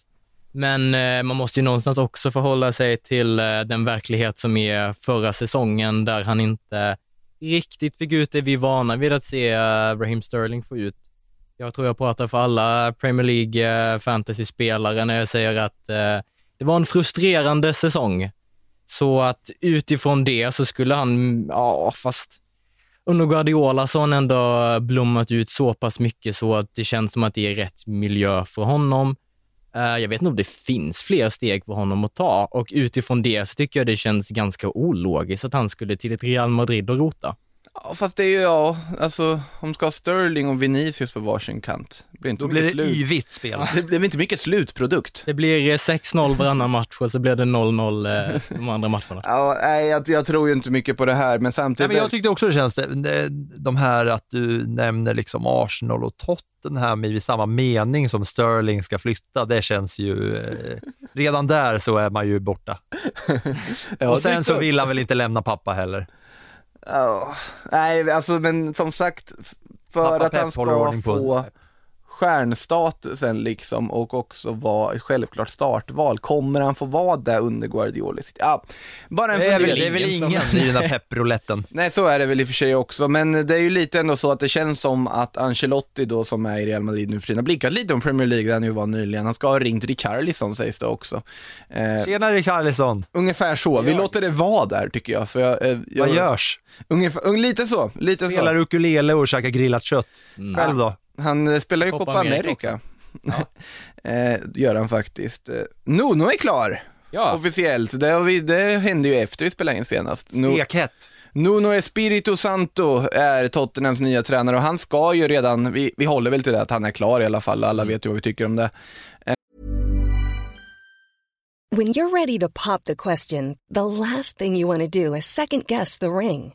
Men eh, man måste ju någonstans också förhålla sig till eh, den verklighet som är förra säsongen, där han inte riktigt fick ut det vi är vana vid att se eh, Raheem Sterling få ut. Jag tror jag pratar för alla Premier League fantasy-spelare när jag säger att det var en frustrerande säsong. Så att utifrån det så skulle han, ja fast under Guardiola så har han ändå blommat ut så pass mycket så att det känns som att det är rätt miljö för honom. Eh, jag vet inte om det finns fler steg för honom att ta och utifrån det så tycker jag det känns ganska ologiskt att han skulle till ett Real Madrid och rota. Ja, fast det är ju, ja, alltså om ska ha Sterling och Vinicius på varsin kant. Det blir inte Då mycket blir det slut. yvigt spel. Det blir inte mycket slutprodukt. Det blir eh, 6-0 varannan match och så blir det 0-0 eh, de andra matcherna. Ja, nej, jag, jag tror ju inte mycket på det här, men Nej, samtidigt... men jag tyckte också det känns, det, det- de här att du nämner liksom Arsenal och Tottenham i samma mening som Sterling ska flytta, det känns ju eh, Redan där så är man ju borta. Ja, och det är sen så klart. vill han väl inte lämna pappa heller. Ja, nej, alltså men som sagt, för Pappa att han Pep håller ska få. Stjärnstatusen liksom och också vara självklart startval, kommer han få vara där under Guardiola? Ja, bara en Det är väl, fundering. det är väl Ingen som- i den här pepprouletten. Nej, så är det väl i och för sig också, men det är ju lite ändå så att det känns som att Ancelotti då, som är i Real Madrid nu för tiden, har blickat lite om Premier League där han ju var nyligen. Han ska ha ringt Richarlison sägs det också. Eh, Tjena Richarlison, ungefär så, vi låter det vara där tycker jag. För jag, eh, jag vad görs? Ungefär, un, lite så, lite Spelar så. ukulele och käkar grillat kött. Själv då? Han eh, spelar ju Copa America America. eh, gör han faktiskt. Eh, Nuno är klar, Ja, officiellt. Det, har vi, det hände ju efter vi spelade in senast. Nu- Stekhett. Nuno Espirito Santo är Tottenhams nya tränare och han ska ju redan, vi, vi håller väl till det att han är klar i alla fall, alla vet ju vad vi tycker om det. When you're ready to pop the question, the last thing you want to do is second guess the ring.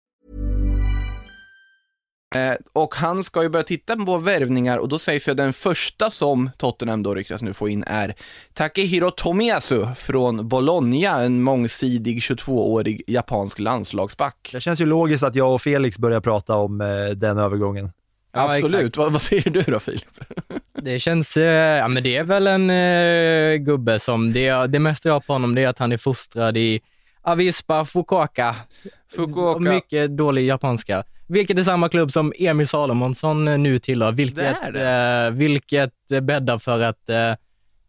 Eh, och han ska ju börja titta på värvningar och då sägs det att den första som Tottenham då ryktas nu få in är Takehiro Tomiyasu från Bologna, en mångsidig 22-årig japansk landslagsback. Det känns ju logiskt att jag och Felix börjar prata om eh, den övergången. Ja, Absolut, vad, vad säger du då Filip? det känns, eh, ja men det är väl en eh, gubbe som, det, det mesta jag har på honom det är att han är fostrad i Avispa Fukuoka. Fukuoka. Mycket dålig japanska. Vilket är samma klubb som Emil Salomonsson nu tillhör, vilket, Det är eh, vilket bäddar för att eh,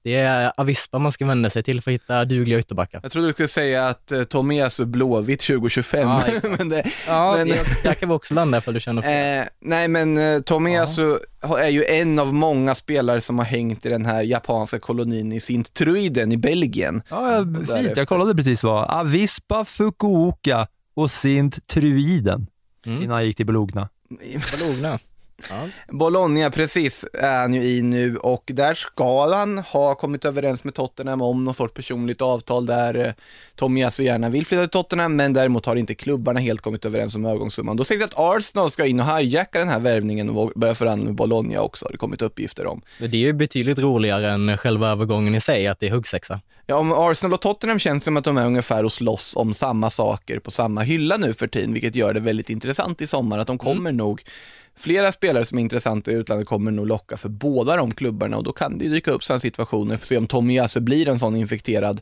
det är Avispa man ska vända sig till för att hitta dugliga ytterbackar. Jag trodde du skulle säga att eh, Tomiyasu Blåvitt 2025, Ja, men det, Ja, Men- det, där kan vi också landa för du känner för. Eh, nej men eh, Tomiyasu har- är ju en av många spelare som har hängt i den här japanska kolonin i Sint-Truiden i Belgien. Ja, Och fint. därefter. Jag kollade precis vad Avispa, Fukuoka och Sint Truiden Mm. innan jag gick till Bologna. Bologna. Bologna, precis, är han ju i nu och där ska han ha kommit överens med Tottenham om någon sorts personligt avtal där eh, Tomiyasu gärna vill flytta till Tottenham, men däremot har inte klubbarna helt kommit överens om övergångssumman. Då sägs det att Arsenal ska in och hijacka den här värvningen och börja förhandla med Bologna också, har det kommit uppgifter om. Men Det är ju betydligt roligare än själva övergången i sig, att det är huggsexa. Ja, om Arsenal och Tottenham känns som att de är ungefär och slåss om samma saker på samma hylla nu för tiden, vilket gör det väldigt intressant i sommar, att de kommer nog Flera spelare som är intressanta i utlandet kommer nog locka för båda de klubbarna och då kan det dyka upp sådana situationer för att se om Tomiyasu blir en sån infekterad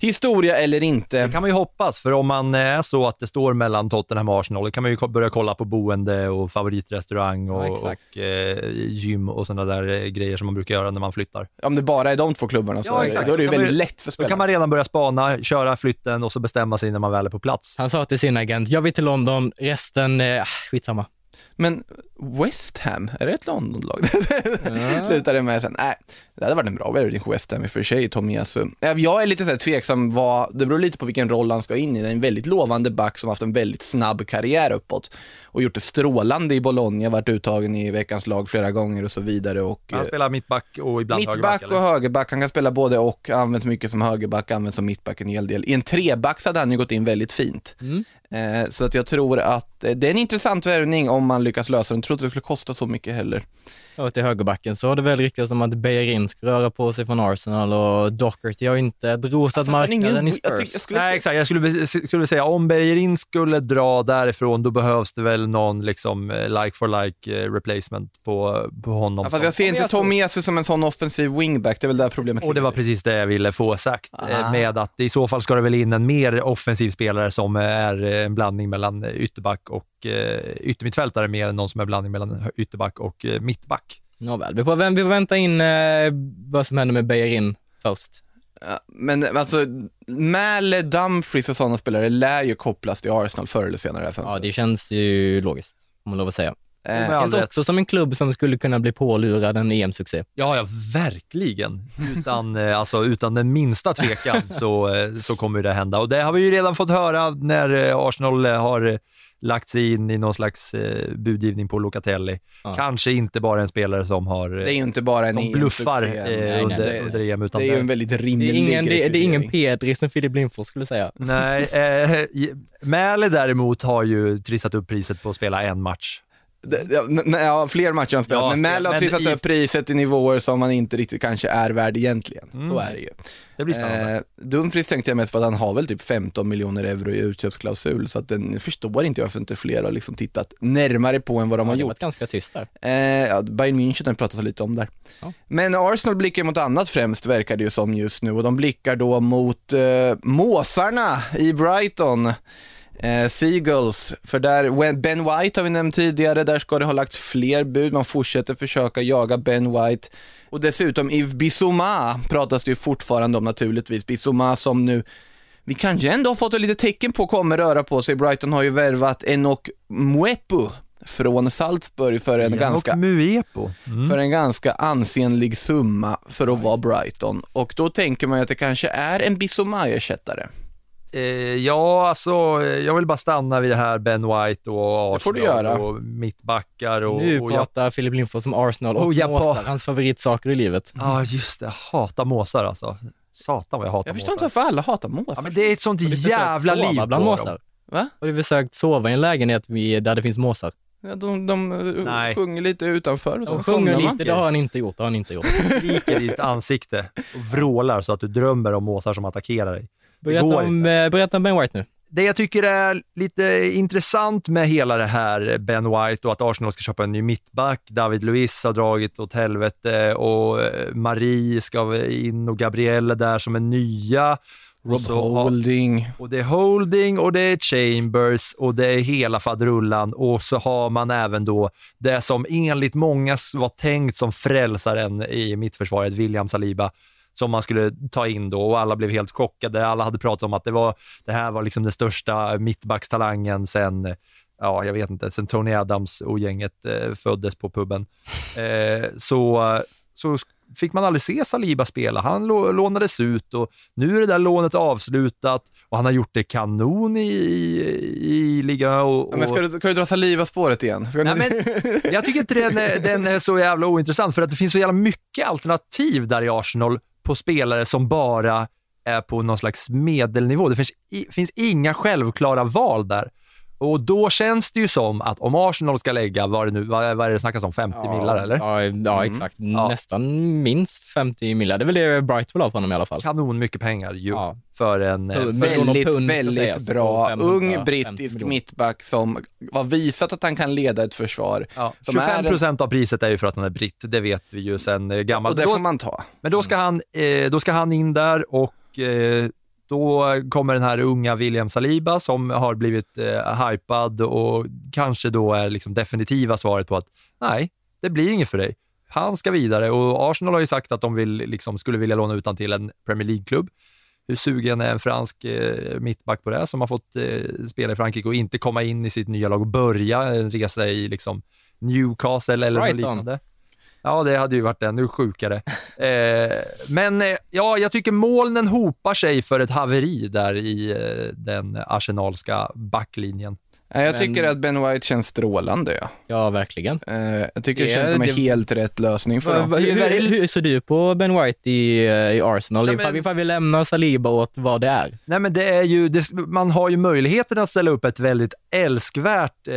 historia eller inte. Det kan man ju hoppas, för om man är så att det står mellan Tottenham och Arsenal, då kan man ju börja kolla på boende och favoritrestaurang Ja, och, exakt. och eh, gym och sådana där eh, grejer som man brukar göra när man flyttar. Om det bara är de två klubbarna så Ja, är det, exakt. då är det ju Då kan väldigt man ju- lätt för Då spelarna. kan man redan börja spana, köra flytten och så bestämma sig när man väl är på plats. Han sa till sin agent, jag vill till London, resten, eh, skitsamma. Men West Ham, är det ett Londonlag? Slutade med sen, nej, det hade varit en bra värvning för West Ham i och för sig, Tomiyasu. Eh, Jag är lite så här tveksam, vad, det beror lite på vilken roll han ska in i. Det är en väldigt lovande back som haft en väldigt snabb karriär uppåt och gjort det strålande i Bologna, varit uttagen i veckans lag flera gånger och så vidare. Och, Han eh, spelar mittback och ibland Mittback högerback. och högerback, han kan spela både och, används mycket som högerback, används som mittback en hel del. I en treback så hade han ju gått in väldigt fint. Mm. Eh, så att jag tror att eh, det är en intressant värvning om man lyckas lösa den. Jag tror inte det skulle kosta så mycket heller. Och till högerbacken så har det väl ryktats om att Ska röra på sig från Arsenal och Docherty har inte rosat Fast han är ingen- marknaden i jag Spurs. tycker- jag skulle Nej, säga- exakt. Jag skulle, skulle säga om Bergerin skulle dra därifrån, då behövs det väl någon liksom eh, like for like eh, replacement på, på honom. Ja, jag ser inte Tomiyasu- Tomiyasu som en sån offensiv wingback, det är väl där problemet Och det var precis det jag ville få sagt, eh, Ah. med att i så fall ska det väl in en mer offensiv spelare som är en blandning mellan ytterback och yttermittfältare mer än någon som är en blandning mellan ytterback och mittback. Nåväl, vi får, vä- vi får vänta in eh, vad som händer med Bellerin först. Ja, men alltså, Mäle, Dumfries och sådana spelare lär ju kopplas till Arsenal förr eller senare i det här Ja, fönstret. det känns ju logiskt, om man lov att säga. Eh, all Känns rätt. också som en klubb som skulle kunna bli pålurad en EM-succé. Ja, ja, verkligen. Utan, eh, alltså, utan den minsta tvekan så, eh, så kommer det hända. Och det har vi ju redan fått höra när eh, Arsenal eh, har eh, lagt sig in i någon slags eh, budgivning på Locatelli. Ja. Kanske inte bara en spelare som har eh, det är ju inte bara en som EM-succé. bluffar eh, nej, under, det- under EM, utan Det är ju det- en väldigt Det rimlig är ingen, det, det är ingen. Pedri som Filip Lindfors skulle säga. Nej, eh, Mäle däremot har ju trissat upp priset på att spela en match. Det- Ja, n- n- ja, fler matcher har han spelat, Ja, men Mäle har trissat i- upp priset i nivåer som man inte riktigt kanske är värd egentligen. Mm. Så är det ju. Det blir spännande. Eh, Dumfries tänkte jag mest på att han har väl typ 15 miljoner euro i utköpsklausul, så att den förstår inte varför inte fler har liksom tittat närmare på än vad de Ja, har det gjort. varit ganska tyst där. Eh, ja, Bayern München har pratat lite om där. Ja. Men Arsenal blickar mot annat främst, verkar det ju som just nu, och de blickar då mot eh, måsarna i Brighton. Eh, Seagulls, för där, Ben White har vi nämnt tidigare, där ska det ha lagts fler bud, man fortsätter försöka jaga Ben White. Och dessutom Yves Bissouma pratas det ju fortfarande om naturligtvis, Bissouma som nu vi kanske ändå har fått ett litet tecken på kommer röra på sig. Brighton har ju värvat Enok Mwepu från Salzburg för en, ganska. Mm. för en ganska ansenlig summa för att vara Brighton. Och då tänker man ju att det kanske är en Bissouma-ersättare. Eh, ja, alltså eh, jag vill bara stanna vid det här Ben White och Arsenal Det får du göra. och mittbackar och, nu och jag, pratar Filip Lindfors om Arsenal och Oh, ja, på- måsar, hans favoritsaker i livet. Ja, just det. Jag hatar måsar alltså. Satan vad jag hatar Jag förstår måsar. inte varför alla hatar måsar. Ja, men det är ett sånt jävla liv på bland dem. måsar? Va? Har du försökt sova i en lägenhet där det finns måsar? Ja, de de uh, Nej. sjunger lite utanför och så De sjunger man. lite, det har han inte gjort. Det har han inte gjort. Skriker i ditt ansikte och vrålar så att du drömmer om måsar som attackerar dig. Berätta går om, eh, berätta om Ben White nu. Det jag tycker är lite intressant med hela det här Ben White och att Arsenal ska köpa en ny mittback. David Luiz har dragit åt helvete och eh, Marie ska in och Gabrielle där som är nya. Och Rob så har- Holding. Och det är Holding och det är Chambers och det är hela faderullan och så har man även då det som enligt många var tänkt som frälsaren i mittförsvaret, William Saliba, som man skulle ta in då och alla blev helt chockade. Alla hade pratat om att det, var, det här var liksom den största mittbackstalangen sen Ja, jag vet inte, sen Tony Adams och gänget eh, föddes på puben. Eh, så, så fick man aldrig se Saliba spela. Han lå- lånades ut och nu är det där lånet avslutat och han har gjort det kanon i, i, i ligan. Och, Ja, men ska, och- du, ska du dra Saliva-spåret igen? Ska Nej, du... men, jag tycker inte den är, den är så jävla ointressant för att det finns så jävla mycket alternativ där i Arsenal på spelare som bara är på någon slags medelnivå. Det finns, i, finns inga självklara val där. Och då känns det ju som att om Arsenal ska lägga, vad är det nu, vad, vad är det snackas om, 50 millar eller? Ja, ja exakt. Ja. Nästan minst 50 millar. Det är väl det Bright vill ha för honom i alla fall. Kanon mycket pengar ju Ja. för en... eh. För, Väldigt, pund väldigt bra, och 550 ung brittisk mittback som har visat att han kan leda ett försvar. ja, Som 25 är- procent av priset är ju för att han är britt, det vet vi ju sen eh, gammalt. Och det får man ta. Men då ska han, eh, då ska han in där och eh, då kommer den här unga William Saliba som har blivit eh, hypad och kanske då är liksom definitiva svaret på att nej, det blir inget för dig. Han ska vidare och Arsenal har ju sagt att de vill, liksom, skulle vilja låna ut han till en Premier League-klubb. Hur sugen är en fransk eh, mittback på det som har fått eh, spela i Frankrike och inte komma in i sitt nya lag och börja en resa i liksom, Newcastle eller något Brighton. liknande. Ja, det hade ju varit ännu sjukare. Eh, men eh, ja, jag tycker molnen hopar sig för ett haveri där i eh, den arsenalska backlinjen. Nej, Jag Men- tycker att Ben White känns strålande. Ja. Ja, verkligen. Eh, jag tycker det Det- känns som en det- helt rätt lösning för Va, dem. hur, väldigt- hur ser du på Ben White i, eh, i Arsenal? Ifall, men- ifall vi lämnar Saliba åt vad det är. Nej, men det är ju, det, man har ju möjligheten att ställa upp ett väldigt älskvärt, eh,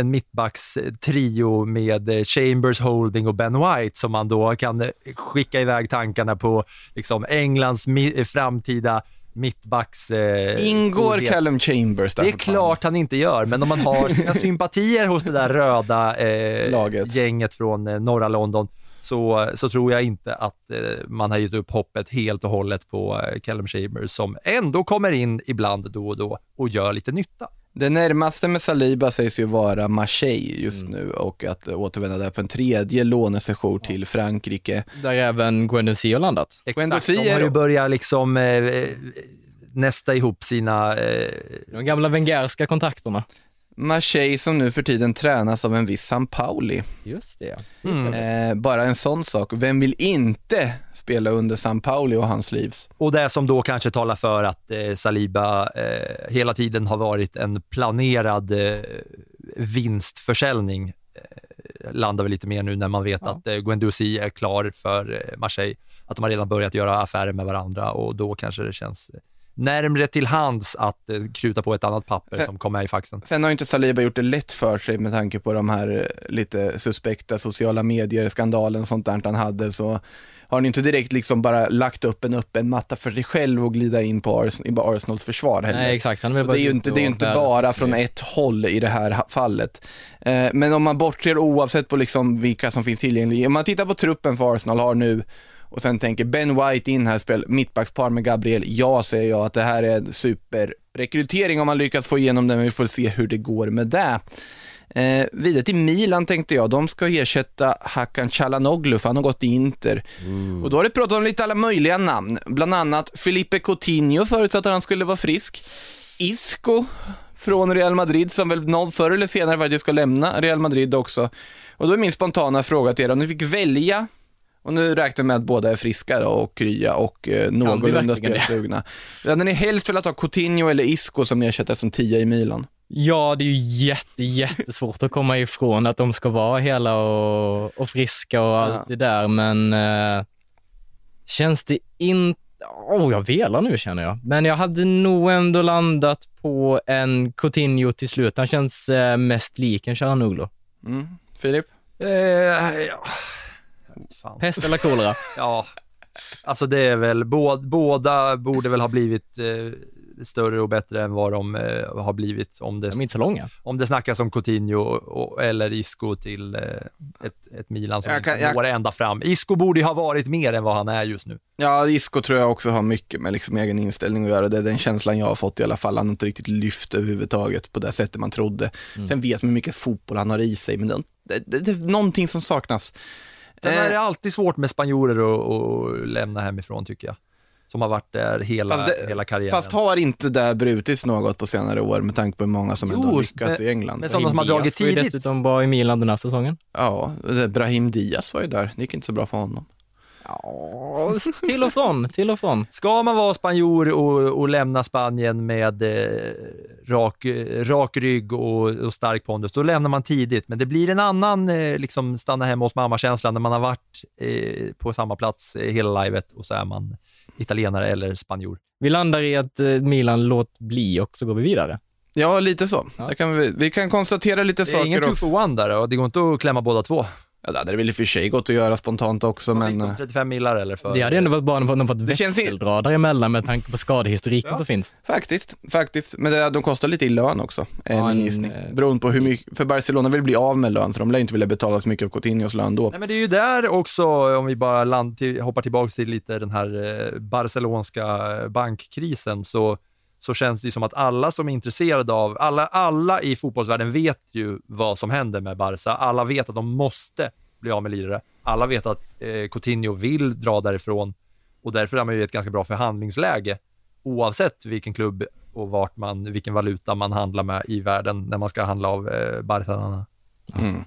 en mittbackstrio med eh, Chambers, Holding och Ben White som man då kan skicka iväg tankarna på liksom Englands mi- framtida mittbacks... Eh, Ingår storhet. Callum Chambers där Det är klart han inte gör, men om man har sina sympatier hos det där röda eh, Laget. gänget från eh, norra London så, så tror jag inte att eh, man har gett upp hoppet helt och hållet på eh, Callum Chambers som ändå kommer in ibland då och då och gör lite nytta. Det närmaste med Saliba sägs ju vara Marseille just nu och att återvända där på en tredje lånesession till Frankrike. Där även Guendouzi har landat. Exakt, de har är- ju börjat liksom eh, eh, nästa ihop sina... Eh, De gamla Wengerska kontakterna. Marseille som nu för tiden tränas av en viss San Pauli. Just det. Mm. Eh, bara en sån sak. Vem vill inte spela under San Pauli och hans livs? Och det som då kanske talar för att eh, Saliba eh, hela tiden har varit en planerad eh, vinstförsäljning eh, landar väl lite mer nu när man vet Ja. att eh, Guendouzi är klar för eh, Marseille, att de har redan börjat göra affärer med varandra och då kanske det känns eh, närmre till hands att eh, kruta på ett annat papper Sen- som kom med i faxen. Sen har ju inte Saliba gjort det lätt för sig med tanke på de här eh, lite suspekta sociala medier-skandalen och sånt där han hade, så har han inte direkt liksom bara lagt upp en öppen matta för sig själv och glida in på Ars- Arsenals försvar heller. Nej, exakt. Han är det är ju inte, det är inte bara från ett håll i det här fallet. Eh, men om man bortser oavsett på liksom vilka som finns tillgängliga, om man tittar på truppen för Arsenal har nu och sen tänker Ben White in här, spel, mittbackspar med Gabriel, ja säger jag att det här är en superrekrytering om man lyckas få igenom den, men vi får se hur det går med det. Eh, vidare till Milan tänkte jag, de ska ersätta Hakan Çalhanoğlu för han har gått i Inter. Och då har det pratat om lite alla möjliga namn, bland annat Felipe Coutinho förutsatt att han skulle vara frisk. Isco från Real Madrid som väl någon förr eller senare faktiskt ska lämna Real Madrid också. Och då är min spontana fråga till er, om ni fick välja, och nu räknar jag med att båda är friska då, och krya och eh, någorlunda spelsugna. Hade ni helst velat ha Coutinho eller Isco som ersättare som tia i Milan? Ja, det är ju jätte, jättesvårt att komma ifrån att de ska vara hela och, och friska och allt Ja. det där, men eh, känns det inte... Oh, jag velar nu känner jag. Men jag hade nog ändå landat på en Coutinho till slut. Han känns eh, mest lik en Çalhanoğlu. Mm. Filip? Eh, ja. Fan. Pest eller kolera? Ja, alltså det är väl, båda, båda borde väl ha blivit eh, större och bättre än vad de eh, har blivit om det, De är inte så långa. om det snackas om Coutinho och, eller Isco till eh, ett, ett Milan som Jag kan- inte jag- når ända fram. Isco borde ju ha varit mer än vad han är just nu. Ja, Isco tror jag också har mycket med liksom egen inställning att göra. Det är den känslan jag har fått i alla fall. Han har inte riktigt lyft överhuvudtaget på det sättet man trodde. Sen vet man hur mycket fotboll han har i sig, men det, det, det, det är någonting som saknas. Sen Eh. är det alltid svårt med spanjorer att, att lämna hemifrån tycker jag. Som har varit där hela, Fast det- hela karriären. Fast har inte det brutits något på senare år med tanke på hur många som ändå Jo, har lyckats men- i England? men sådana som har Brahim dragit Diaz var ju tidigt. dessutom i Milan den här säsongen. Ja, Brahim Diaz var ju där. Det gick inte så bra för honom. Ja, till och från, till och från. Ska man vara spanjor och, och lämna Spanien med eh, rak, rak rygg och, och stark pondus, då lämnar man tidigt. Men det blir en annan eh, liksom stanna hemma hos mamma-känsla när man har varit eh, på samma plats eh, hela livet och så är man italienare eller spanjor. Vi landar i att eh, Milan låt bli och så går vi vidare. Ja, lite så. Ja. Kan vi, vi kan konstatera lite Det är ingen saker two for också. one där och det går inte att klämma båda två. Ja, det hade väl i och för sig gått att göra spontant också, Vad fick men... de, eh, 35 millar eller? För, Det hade ändå varit bra om de fått Det känns i- däremellan med tanke på skadehistoriken som finns. Faktiskt, faktiskt. Men det, de kostar lite i lön också, Ja, min en, gissning. eh, Beroende på hur mycket, för Barcelona vill bli av med lön, så de lär inte vilja betala så mycket av Coutinhos lön då. Nej, men det är ju där också, om vi bara land till, hoppar tillbaka till lite den här eh, barcelonska bankkrisen, så, så känns det ju som att alla som är intresserade av, alla, alla i fotbollsvärlden vet ju vad som händer med Barca. Alla vet att de måste bli av med lirare. Alla vet att eh, Coutinho vill dra därifrån och därför är man ju i ett ganska bra förhandlingsläge oavsett vilken klubb och vart man, vilken valuta man handlar med i världen när man ska handla av eh, Barcelona. Mm.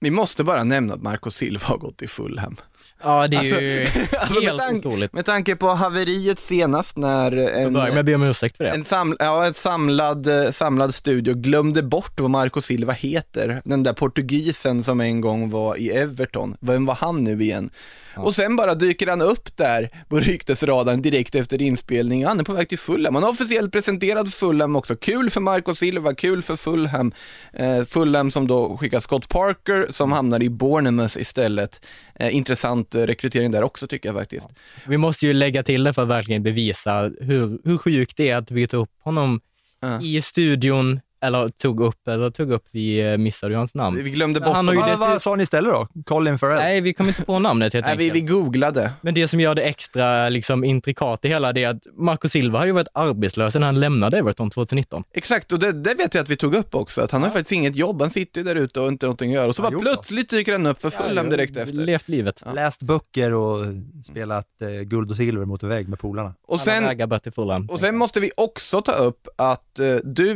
Vi måste bara nämna att Marco Silva har gått till Fulham. Ja, det är Alltså- ju alltså med helt tanke- otroligt. Med tanke på haveriet senast när Jag en, börjar med be om ursäkt för det. en, sam, ja, ett samlad, eh, samlad studio glömde bort vad Marco Silva heter. Den där portugisen som en gång var i Everton. Vem var han nu igen? Och sen bara dyker han upp där på ryktesradarn direkt efter inspelning. Han är på väg till Fulham. Han har officiellt presenterad Fulham också. Kul för Marco Silva, kul för Fulham. Eh, Fulham som då skickar Scott Parker som hamnar i Bournemouth istället. Eh, intressant eh, rekrytering där också tycker jag faktiskt. Vi måste ju lägga till det för att verkligen bevisa hur, hur sjukt det är att vi tog upp honom Ja. i studion, eller tog upp, eller tog upp, vi eh, missade ju hans namn. Vi glömde bort han har ju honom. Vad, vad sa ni istället då? Colin Farrell? Nej, vi kom inte på namnet helt Nej, vi, enkelt. vi googlade. Men det som gör det extra liksom, intrikat i hela det är att Marco Silva har ju varit arbetslös sedan han lämnade Everton 2019. Exakt, och det, det vet jag att vi tog upp också, att han har faktiskt inget jobb, han sitter ju där ute och inte någonting att göra. Och så Ja, bara jo då. plötsligt dyker han upp för Fulham direkt efter. Levt livet. Läst böcker och spelat eh, guld och silver mot vägg med polarna. Och Alla sen, vägar bör till Fulham. och sen måste vi också ta upp att eh, du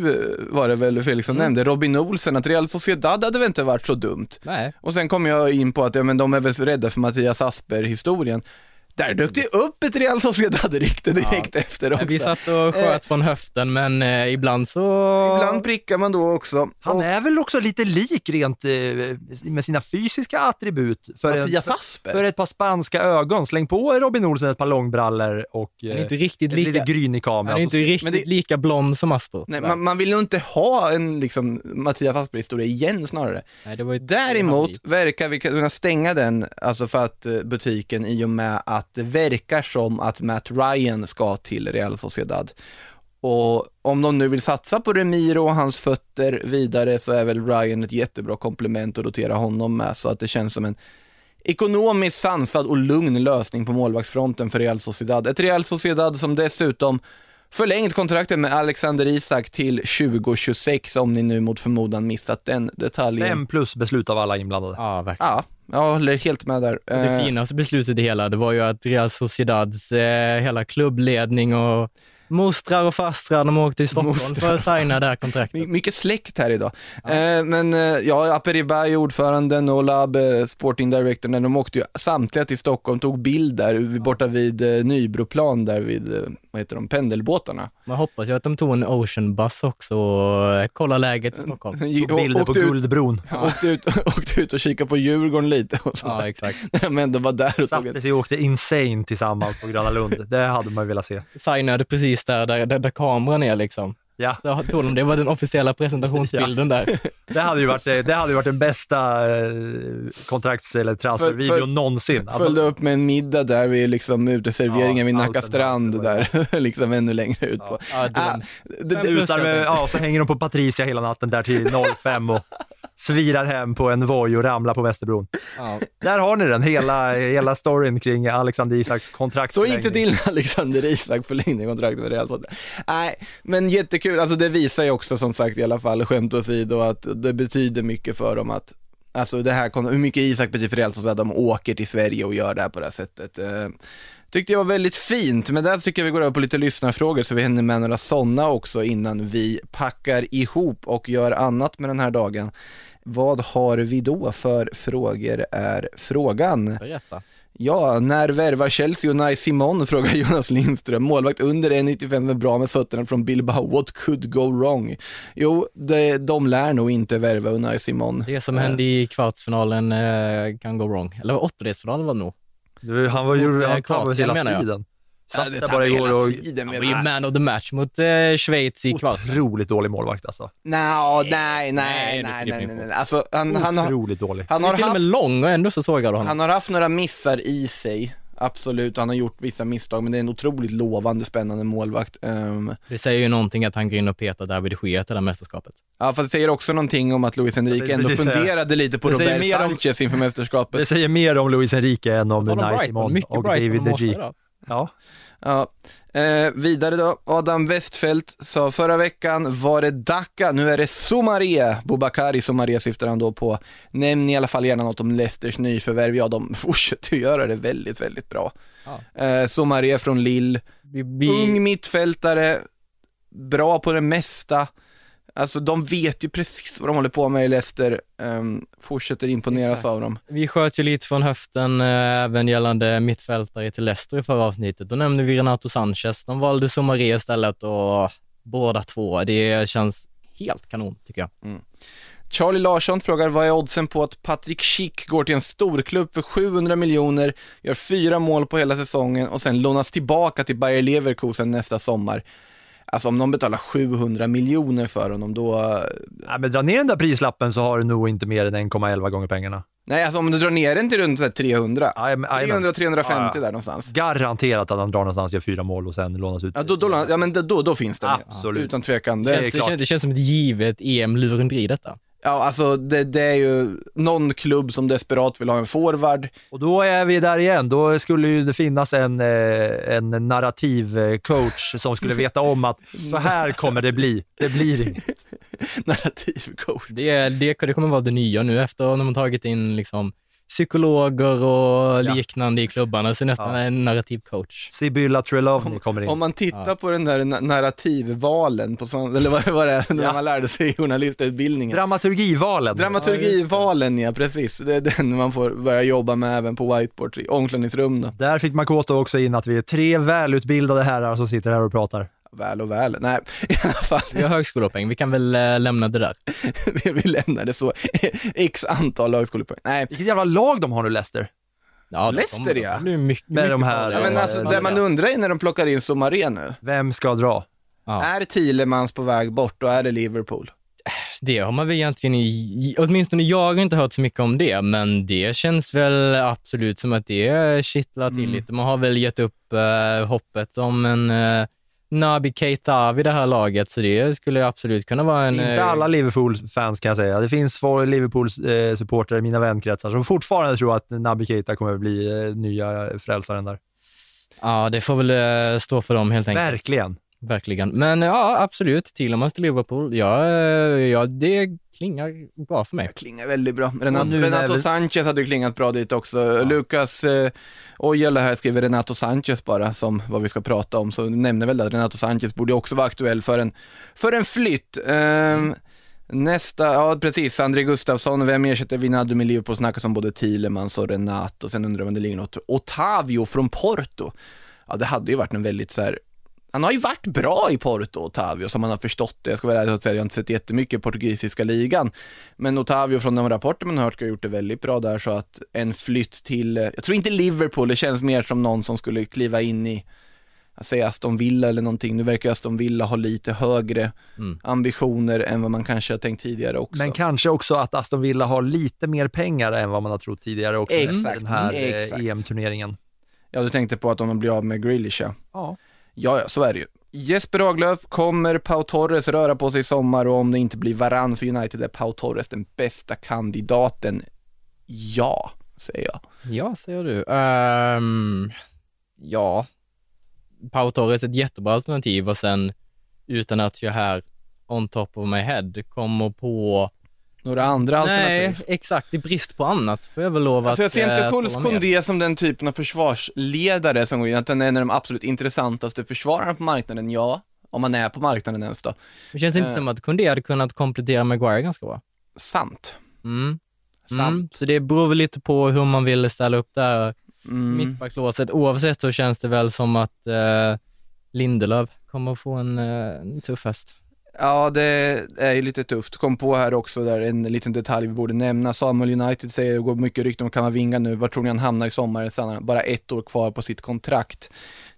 var det det väl Felix som nämnde, Robin Olsen, att Real Sociedad hade väl inte varit så dumt. Nej. Och sen kom jag in på att ja, men de är väl rädda för Mattias Asper-historien. Där dök det upp ett Real Sociedad-rykte direkt efter också. Vi satt och sköt från höften, men eh, ibland så... Ibland prickar man då också. Han Och är väl också lite lik rent eh, med sina fysiska attribut för, Mattias Asper. för ett par spanska ögon. Släng på Robin Olsen ett par långbrallor och eh, inte riktigt lite lika, gryn i kameran. han är inte Så- riktigt men det- lika blond som Asper. Nej, man, man vill nog inte ha en liksom, Mattias Asper-historia igen snarare. Nej, det var ju Däremot verkar vi kunna stänga den, alltså för att eh, butiken i och med att det verkar som att Matt Ryan ska till Real Sociedad. Och om de nu vill satsa på Remiro och hans fötter vidare så är väl Ryan ett jättebra komplement att rotera honom med så att det känns som en ekonomiskt sansad och lugn lösning på målvaktsfronten för Real Sociedad. Ett Real Sociedad som dessutom förlängt kontraktet med Alexander Isak till 2026 om ni nu mot förmodan missat den detaljen. Fem plus beslut av alla inblandade. Ja, verkligen. Ja, jag håller helt med där. Det Eh, finaste beslutet i hela, det var ju att Real Sociedads eh, hela klubbledning och mostrar och fastrar, de åkte till Stockholm Mostrar. för att signa det här kontraktet. My- Mycket släkt här idag. Eh, men eh, ja, Aperibay, ordföranden och Lab, eh, sporting director, när de åkte ju samtliga till Stockholm, tog bild där vid- borta vid eh, Nybroplan där vid, eh, vad heter de, pendelbåtarna. Man hoppas ju att de tog en Ocean Bus också och eh, kolla läget i Stockholm. Och bilder på Guldbron. åkte, ut, åkte ut och kikade på Djurgården lite och sånt Ja, exakt. När de ändå var där och tog Satte ett sig och åkte insane tillsammans på Gröna Lund. Det hade man ju velat se. Signade precis där, där, där, där kameran är liksom. Ja, Så tog de, det var den officiella presentationsbilden där. det hade ju varit, det hade ju varit den bästa eh, kontrakts eller transfervideon För- för- någonsin. Följde upp med en middag där vid liksom uteserveringen Ja, vid Nacka strand det där, liksom ännu längre ut på. Ja, Ah, dumt. det, det, Slutar med, ja, så hänger de på Patricia hela natten där till 05 och svirar hem på en Voi och ramlar på Västerbron. Ja. Där har ni den, hela, hela storyn kring Alexander Isaks kontrakt. Så gick det till när Alexander Isak förlängde kontraktet med Real Sociedad. Nej, men jättekul. Alltså det visar ju också som sagt i alla fall, skämt åsido, att det betyder mycket för dem att Alltså det här, hur mycket Isak betyder för Real att de åker till Sverige och gör det här på det här sättet. Eh, tyckte jag var väldigt fint, men där tycker jag vi går över på lite lyssnarfrågor så vi hinner med några sådana också innan vi packar ihop och gör annat med den här dagen. Vad har vi då för frågor är frågan. Berätta. Ja, när värvar Chelsea och Unai Simon? Frågar Jonas Lindström. Målvakt under 1,95 är bra med fötterna från Bilbao. What could go wrong? Jo, det, de lär nog inte värva Unai Simon. Det som hände i kvartsfinalen eh, kan gå wrong. Eller åttondelsfinalen var det nog. Han var ju Eh, han tappade Kroatien hela menar jag. Ja, Satt det där bara igår och tiden Han var ju man of the match mot eh, Schweiz i kvarten. otroligt dålig målvakt alltså. Nå, nej, nej, Nej, nej, nej, nej, nej. Alltså, han, han, har, Otroligt dålig. han, Han har är till och med lång och ändå så sågade du honom. han har haft några missar i sig. Absolut, han har gjort vissa misstag, men det är en otroligt lovande, spännande målvakt. Ehm, Det säger ju någonting att han går in och petar David de Gea till det här mästerskapet. ja, fast det säger också någonting om att Luis Enrique Ja, ändå precis, funderade lite på Robert mer om- Sanchez inför mästerskapet. Det säger mer om Luis Enrique än om mycket och David de Gea. Ja. Ja. Eh, vidare då, Adam Westfeldt sa förra veckan var det Dacca, nu är det Somaria, Bobakari Somaria syftar han då på. Nämn i alla fall gärna något om Leicesters nyförvärv, ja de fortsätter ju göra det väldigt, väldigt bra. Ja. Eh, Somaria från Lille, Vi, vi, ung mittfältare, bra på det mesta. Alltså de vet ju precis vad de håller på med i Leicester, Ehm, fortsätter imponeras Exakt. av dem. vi sköt ju lite från höften eh, även gällande mittfältare till Leicester i förra avsnittet. Då nämnde vi Renato Sanchez. De valde Somaria istället och båda två, det känns helt kanon tycker jag. Charlie Larsson frågar vad är oddsen på att Patrick Schick går till en storklubb för 700 miljoner, gör fyra mål på hela säsongen och sen lånas tillbaka till Bayer Leverkusen nästa sommar. Alltså om de betalar 700 miljoner för honom då, Ja, men dra ner den där prislappen så har du nog inte mer än 1,11 gånger pengarna. nej alltså om du drar ner den till runt så här 300, Jajamän, jajamän. 300-350 Ja, ja. där någonstans. Garanterat att han drar någonstans, gör fyra mål och sen lånas ut. Ja, då, då, ja men då, då, då finns det, Absolut. utan tvekan. Det Det, känns, det känns som ett givet EM-lurendri detta. Ja alltså det, det är ju någon klubb som desperat vill ha en forward, Och då är vi där igen. Då skulle ju det finnas en, eh, en narrativ eh, coach som skulle veta om att så här kommer det bli. Det blir inget. narrativ coach. Det, det, det kommer vara det nya nu efter när man tagit in liksom psykologer och Ja. liknande i klubbarna, så nästan Ja. en narrativ coach. Sibylla Trelawney kommer in. Om man tittar Ja. på den där na- narrativvalen, på svan, eller vad det var det när Ja. man lärde sig journalistutbildningen. Dramaturgivalen. Dramaturgivalen, ja precis. Det är den man får börja jobba med även på whiteboard i omklädningsrum då. Där fick Makoto också in att vi är tre välutbildade herrar som sitter här och pratar. Väl och väl. Nej, i alla fall. Vi har högskolepoäng, vi kan väl eh, lämna det där. vi, lämnar det så. X antal högskolepoäng. Nej, Vilket jävla lag de har nu, Leicester. Ja, Leicester, det ja. Med mycket de här- ja, men alltså, Ja, det man undrar är när de plockar in Somaré nu. Vem ska dra? Ja. Är Thielemans på väg bort och är det Liverpool? Det har man väl egentligen, i, åtminstone jag har inte hört så mycket om det, men det känns väl absolut som att det kittlar till Mm. lite. Man har väl gett upp eh, hoppet om en eh, Naby Keita vid det här laget, så det skulle absolut kunna vara en... Inte eh, alla Liverpool-fans kan jag säga. Det finns två Liverpool-supportrar i mina vänkretsar som fortfarande tror att Naby Keita kommer att bli eh, nya frälsaren där. Ja, det får väl eh, stå för dem helt enkelt. Verkligen. Verkligen. Men ja, absolut. Tillemans till Liverpool. Ja, eh, ja, det klingar bra för mig. Det klingar väldigt bra. Renato, Renato vi- Sanchez hade ju klingat bra dit också. Lukas eh, Ojala här skriver Renato Sanchez bara som vad vi ska prata om, så nämner väl att Renato Sanchez borde också vara aktuell för en, för en flytt. Ehm, Nästa, ja precis, André Gustafsson, vem ersätter Wijnaldum i Liverpool? Snackas om både Thielemans och Renato, sen undrar man om det ligger något. Otavio från Porto. Ja, det hade ju varit en väldigt så här han har ju varit bra i Porto, Otavio, som man har förstått det. Jag ska väl ärligt säga, jag har inte sett jättemycket i portugisiska ligan. Men Otavio från de rapporter man har hört ska ha gjort det väldigt bra där, så att en flytt till, eh, jag tror inte Liverpool, det känns mer som någon som skulle kliva in i, jag säger Aston Villa eller någonting. Nu verkar Aston Villa ha lite högre Mm. ambitioner än vad man kanske har tänkt tidigare också. Men kanske också att Aston Villa har lite mer pengar än vad man har trott tidigare också Exakt, den här eh, exakt. EM-turneringen. Ja, du tänkte på att de blir av med Grealish, ja. Ja. Ja, så är det ju. Jesper Haglöf, kommer Pau Torres röra på sig i sommar och om det inte blir varann för United är Pau Torres den bästa kandidaten? Ja, säger jag. Ja, säger du. Um, ja, Pau Torres är ett jättebra alternativ och sen utan att jag här on top of my head kommer på... Några andra Nej, alternativ? exakt. I brist på annat får jag väl lov Alltså jag att ser inte eh, Jules med. Koundé som den typen av försvarsledare som går in, att den är en av de absolut intressantaste försvararna på marknaden, ja. Om man är på marknaden ens då. Det känns inte Eh. som att Koundé hade kunnat komplettera Maguire ganska bra. Sant. Mm. Sant. Mm. Så det beror väl lite på hur man vill ställa upp där Mm. mittbackslåset. Oavsett så känns det väl som att eh, Lindelöf kommer att få en, eh, en tuff höst. Ja, det är ju lite tufft. Kom på här också där en liten detalj vi borde nämna. Samuel United säger, det går mycket rykten om Kamavinga nu. Var tror ni han hamnar i sommar? Stannar han bara ett år kvar på sitt kontrakt.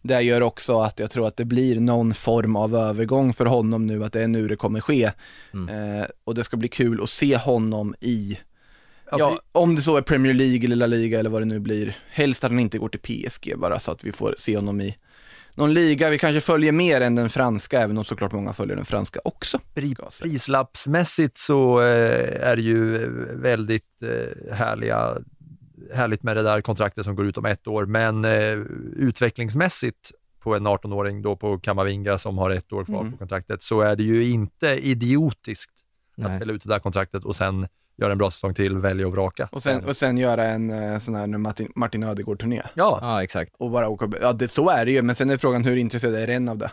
Det gör också att jag tror att det blir någon form av övergång för honom nu, att det är nu det kommer ske. Mm. Eh, och det ska bli kul att se honom i, Ja, ja, om det så är Premier League eller La Liga eller vad det nu blir. Helst att han inte går till PSG bara så att vi får se honom i någon liga vi kanske följer mer än den franska, även om såklart många följer den franska också. Prislappsmässigt så eh, är det ju eh, väldigt eh, härliga, härligt med det där kontraktet som går ut om ett år, men eh, utvecklingsmässigt på en 18-åring då på Kamavinga som har ett år kvar Mm. på kontraktet så är det ju inte idiotiskt att Nej. spela ut det där kontraktet och sen göra en bra säsong till, välja och vraka. Och sen, och sen göra en eh, sån här Martin, Martin Ödegård-turné. Ja, Ja, exakt. Och bara åka, ja det, så är det ju, men sen är frågan hur intresserad är Ren av det?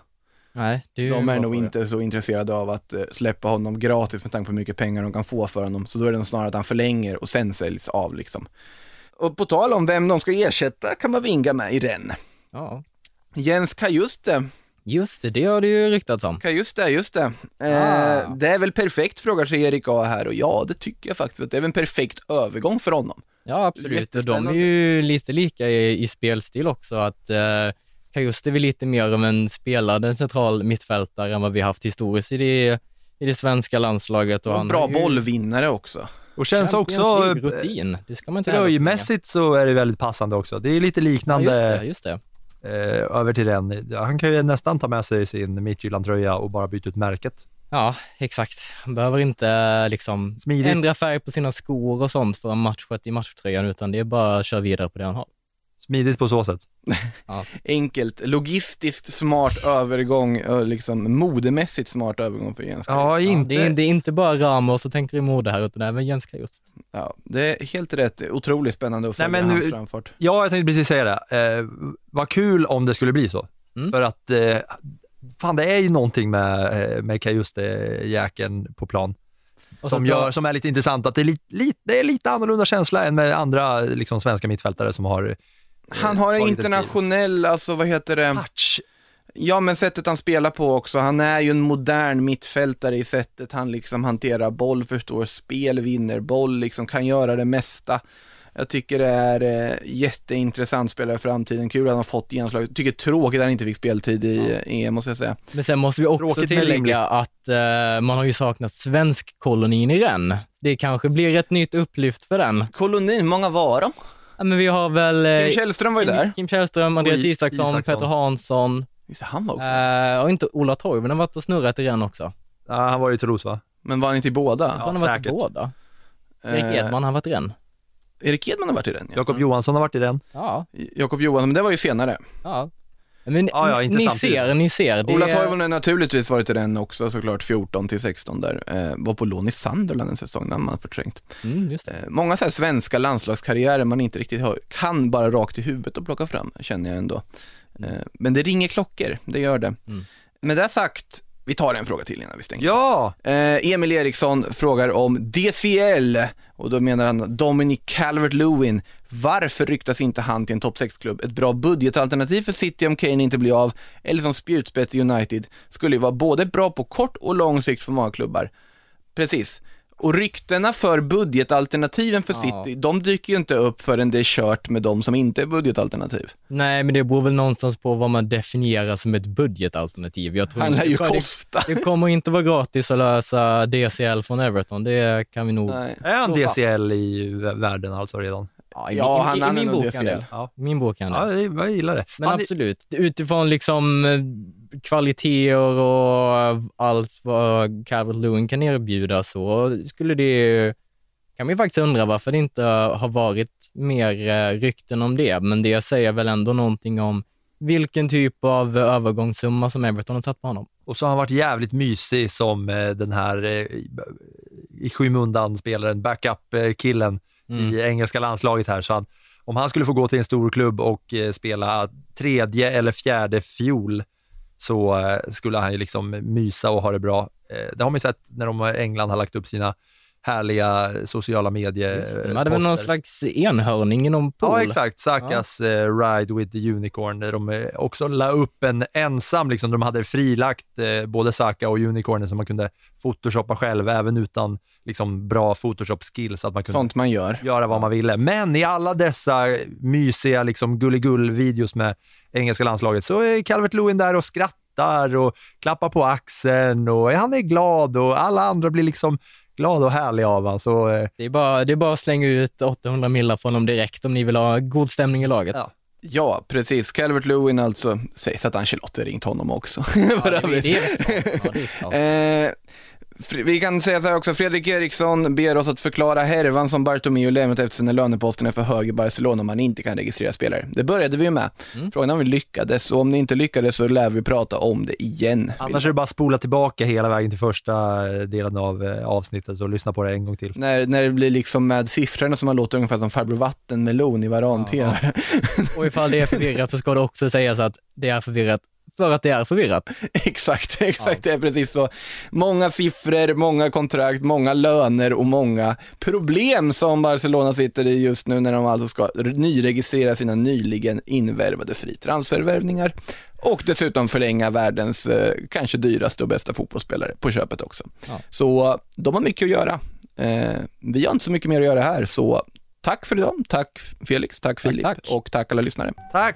Nej, det är ju De är nog fråga. inte så intresserade av att eh, släppa honom gratis med tanke på hur mycket pengar de kan få för honom. Så då är det nog snarare att han förlänger och sen säljs av liksom. Och på tal om vem de ska ersätta kan man vinga med i Rennes. Ja, Jens Kajuste, just det, det har det ju ryktats om. Kajuste, just det. Eh, Ah. Det är väl perfekt frågar sig Erik A här och ja, det tycker jag faktiskt. att Det är väl en perfekt övergång för honom. Ja, absolut. Och de är ju lite lika i, i spelstil också. Att eh, Kajuste är väl lite mer av en spelande central mittfältare än vad vi haft historiskt i det, i det svenska landslaget. Och Och han bra ju bollvinnare också. och känns också League-rutin. Det ska man inte tröjmässigt så är det väldigt passande också. Det är lite Ja, liknande just det, just det. Eh, över till den. Han kan ju nästan ta med sig sin Midtjylland-tröja och bara byta ut märket. Ja, exakt. Han behöver inte eh, liksom Smidigt. ändra färg på sina skor och sånt för att ha matchat i matchtröjan, utan det är bara att köra vidare på det han har. Smidigt på så sätt. Enkelt, logistiskt smart övergång, och liksom modemässigt smart övergång för Jens Ja, Kajust. inte... Det är, det är inte bara Ramos och tänker i mode här, utan även Jens Kajust. Ja, det är helt rätt. Otroligt spännande att Nej, följa men hans nu- framfart. Ja, jag tänkte precis säga det. Eh, vad kul om det skulle bli så. Mm. För att, eh, fan det är ju någonting med, eh, med Kajuste-jäkeln på plan. Som, gör, som är lite intressant, att det är lite, lite, det är lite annorlunda känsla än med andra liksom, svenska mittfältare som har eh, Han har en internationell, alltså vad heter det? touch. Ja, men sättet han spelar på också. Han är ju en modern mittfältare i sättet han liksom hanterar boll, förstår spel, vinner boll, liksom kan göra det mesta. Jag tycker det är eh, jätteintressant spelare i framtiden. Kul att han har fått genomslag. Jag tycker det är tråkigt att han inte fick speltid i EM, måste jag säga. Men sen måste vi också Tråkigt tillägga att eh, man har ju saknat svensk-kolonin i Rennes. Det kanske blir ett nytt upplyft för den. Kolonin, många var de? Ja, men vi har väl eh, Kim Källström var ju där. Kim Källström, Andreas Isaksson, Isaksson. Peter Hansson Just det, han var också. eh, och inte Ola Toivonen har varit och snurrat i Rennes också. Ja, han var ju i Toulouse va? Men var han inte i båda? Tror han har varit i säkert. båda. Erik Eh, Edman har varit i Rennes. Erik Edman har varit i den, ja. Jakob Johansson har varit i den. Ja, Jakob Johansson, men det var ju senare. ja. Men Ja, ja, ni ser, ni ser. Det Ola Toivonen har naturligtvis varit i den också såklart, 14 till 16 där. Eh, var på lån i Sunderland en säsong, när man förträngt. Mm, just det. Eh, många så här svenska landslagskarriärer man inte riktigt har, kan bara rakt i huvudet och plocka fram, känner jag ändå. Eh, men det ringer klockor, det gör det. Mm. Med det sagt, vi tar en fråga till innan vi stänger. Ja! Eh, Emil Eriksson frågar om DCL och då menar han Dominic Calvert-Lewin. Varför ryktas inte han till en topp 6-klubb? Ett bra budgetalternativ för City om Kane inte blir av, eller som spjutspets i United, skulle ju vara både bra på kort och lång sikt för många klubbar. Precis. Och ryktena för budgetalternativen för Ja. City, de dyker ju inte upp förrän det är kört med de som inte är budgetalternativ. Nej, men det beror väl någonstans på vad man definierar som ett budgetalternativ. Jag tror Han lär ju det- kosta. Det kommer inte vara gratis att lösa DCL från Everton, det kan vi nog... Nej. Är han fast. DCL i världen alltså redan? Ja, i, Ja, i, han- i, han i är min bok DCL. det. Ja. Min bok det. Ja, det- jag gillar det. Men Han- absolut, utifrån liksom eh, kvaliteter och allt vad Calvert Lewin kan erbjuda så skulle det kan man faktiskt undra varför det inte har varit mer eh, rykten om det, men det säger väl ändå någonting om vilken typ av övergångssumma som Everton har satt på honom. Och så har han varit jävligt mysig som eh, den här i- i skymundan spelaren, backup-killen Mm. i engelska landslaget här. Så han, om han skulle få gå till en stor klubb och eh, spela tredje eller fjärde fiol så eh, skulle han ju liksom mysa och ha det bra. Eh, det har man ju sett när de England har lagt upp sina härliga sociala medier Just det, de hade väl någon slags enhörning inom pool? Ja, exakt. Sakas eh, Ride with the Unicorn, där de eh, också la upp en ensam, liksom, de hade frilagt eh, både Saka och Unicornen som man kunde photoshoppa själv, även utan liksom, bra photoshop-skills, så att man kunde Sånt man gör. göra vad man ville. Men i alla dessa mysiga liksom, gulligull-videos med engelska landslaget så är Calvert Lewin där och skrattar och klappar på axeln och han är glad och alla andra blir liksom glada och härliga av honom. Så eh, Det är, bara, det är bara att slänga ut 800 millar från dem direkt om ni vill ha god stämning i laget. Ja. Ja, precis. Calvert Lewin alltså, sägs att Ancelotti ringt honom också. Ja, det, det är klart. Ja, det. Eh, Vi kan säga så här också, Fredrik Eriksson ber oss att förklara härvan som Bartomeu lämnat efter när löneposten är för hög i Barcelona och man inte kan registrera spelare. Det började vi ju med. Mm. Frågan är om vi lyckades och om ni inte lyckades så lär vi prata om det igen. Annars är det bara att spola tillbaka hela vägen till första eh, delen av eh, avsnittet och lyssna på det en gång till. När, när det blir liksom med siffrorna som man låter ungefär som farbror vattenmelon i varan-tv. Och ifall det är förvirrat så ska det också sägas att det är förvirrat för att det är förvirrat. exakt, exakt, det är precis så. Många siffror, många kontrakt, många löner och många problem som Barcelona sitter i just nu när de alltså ska nyregistrera sina nyligen invärvade fri transfervärvningar och dessutom förlänga världens eh, kanske dyraste och bästa fotbollsspelare på köpet också. Ja. Så de har mycket att göra. Eh, vi har inte så mycket mer att göra här, så tack för idag. Tack Felix, tack Filip tack. och tack alla lyssnare. Tack!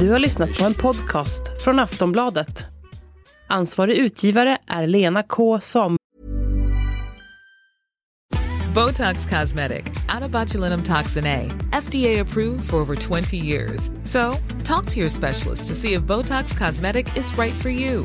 Du har lyssnat på en podcast från Aftonbladet. Ansvarig utgivare är Lena K Samuelsson. Botox Cosmetic, botulinum toxin A, FDA approved for over 20 years. So, talk to your specialist to see if Botox Cosmetic is right for you.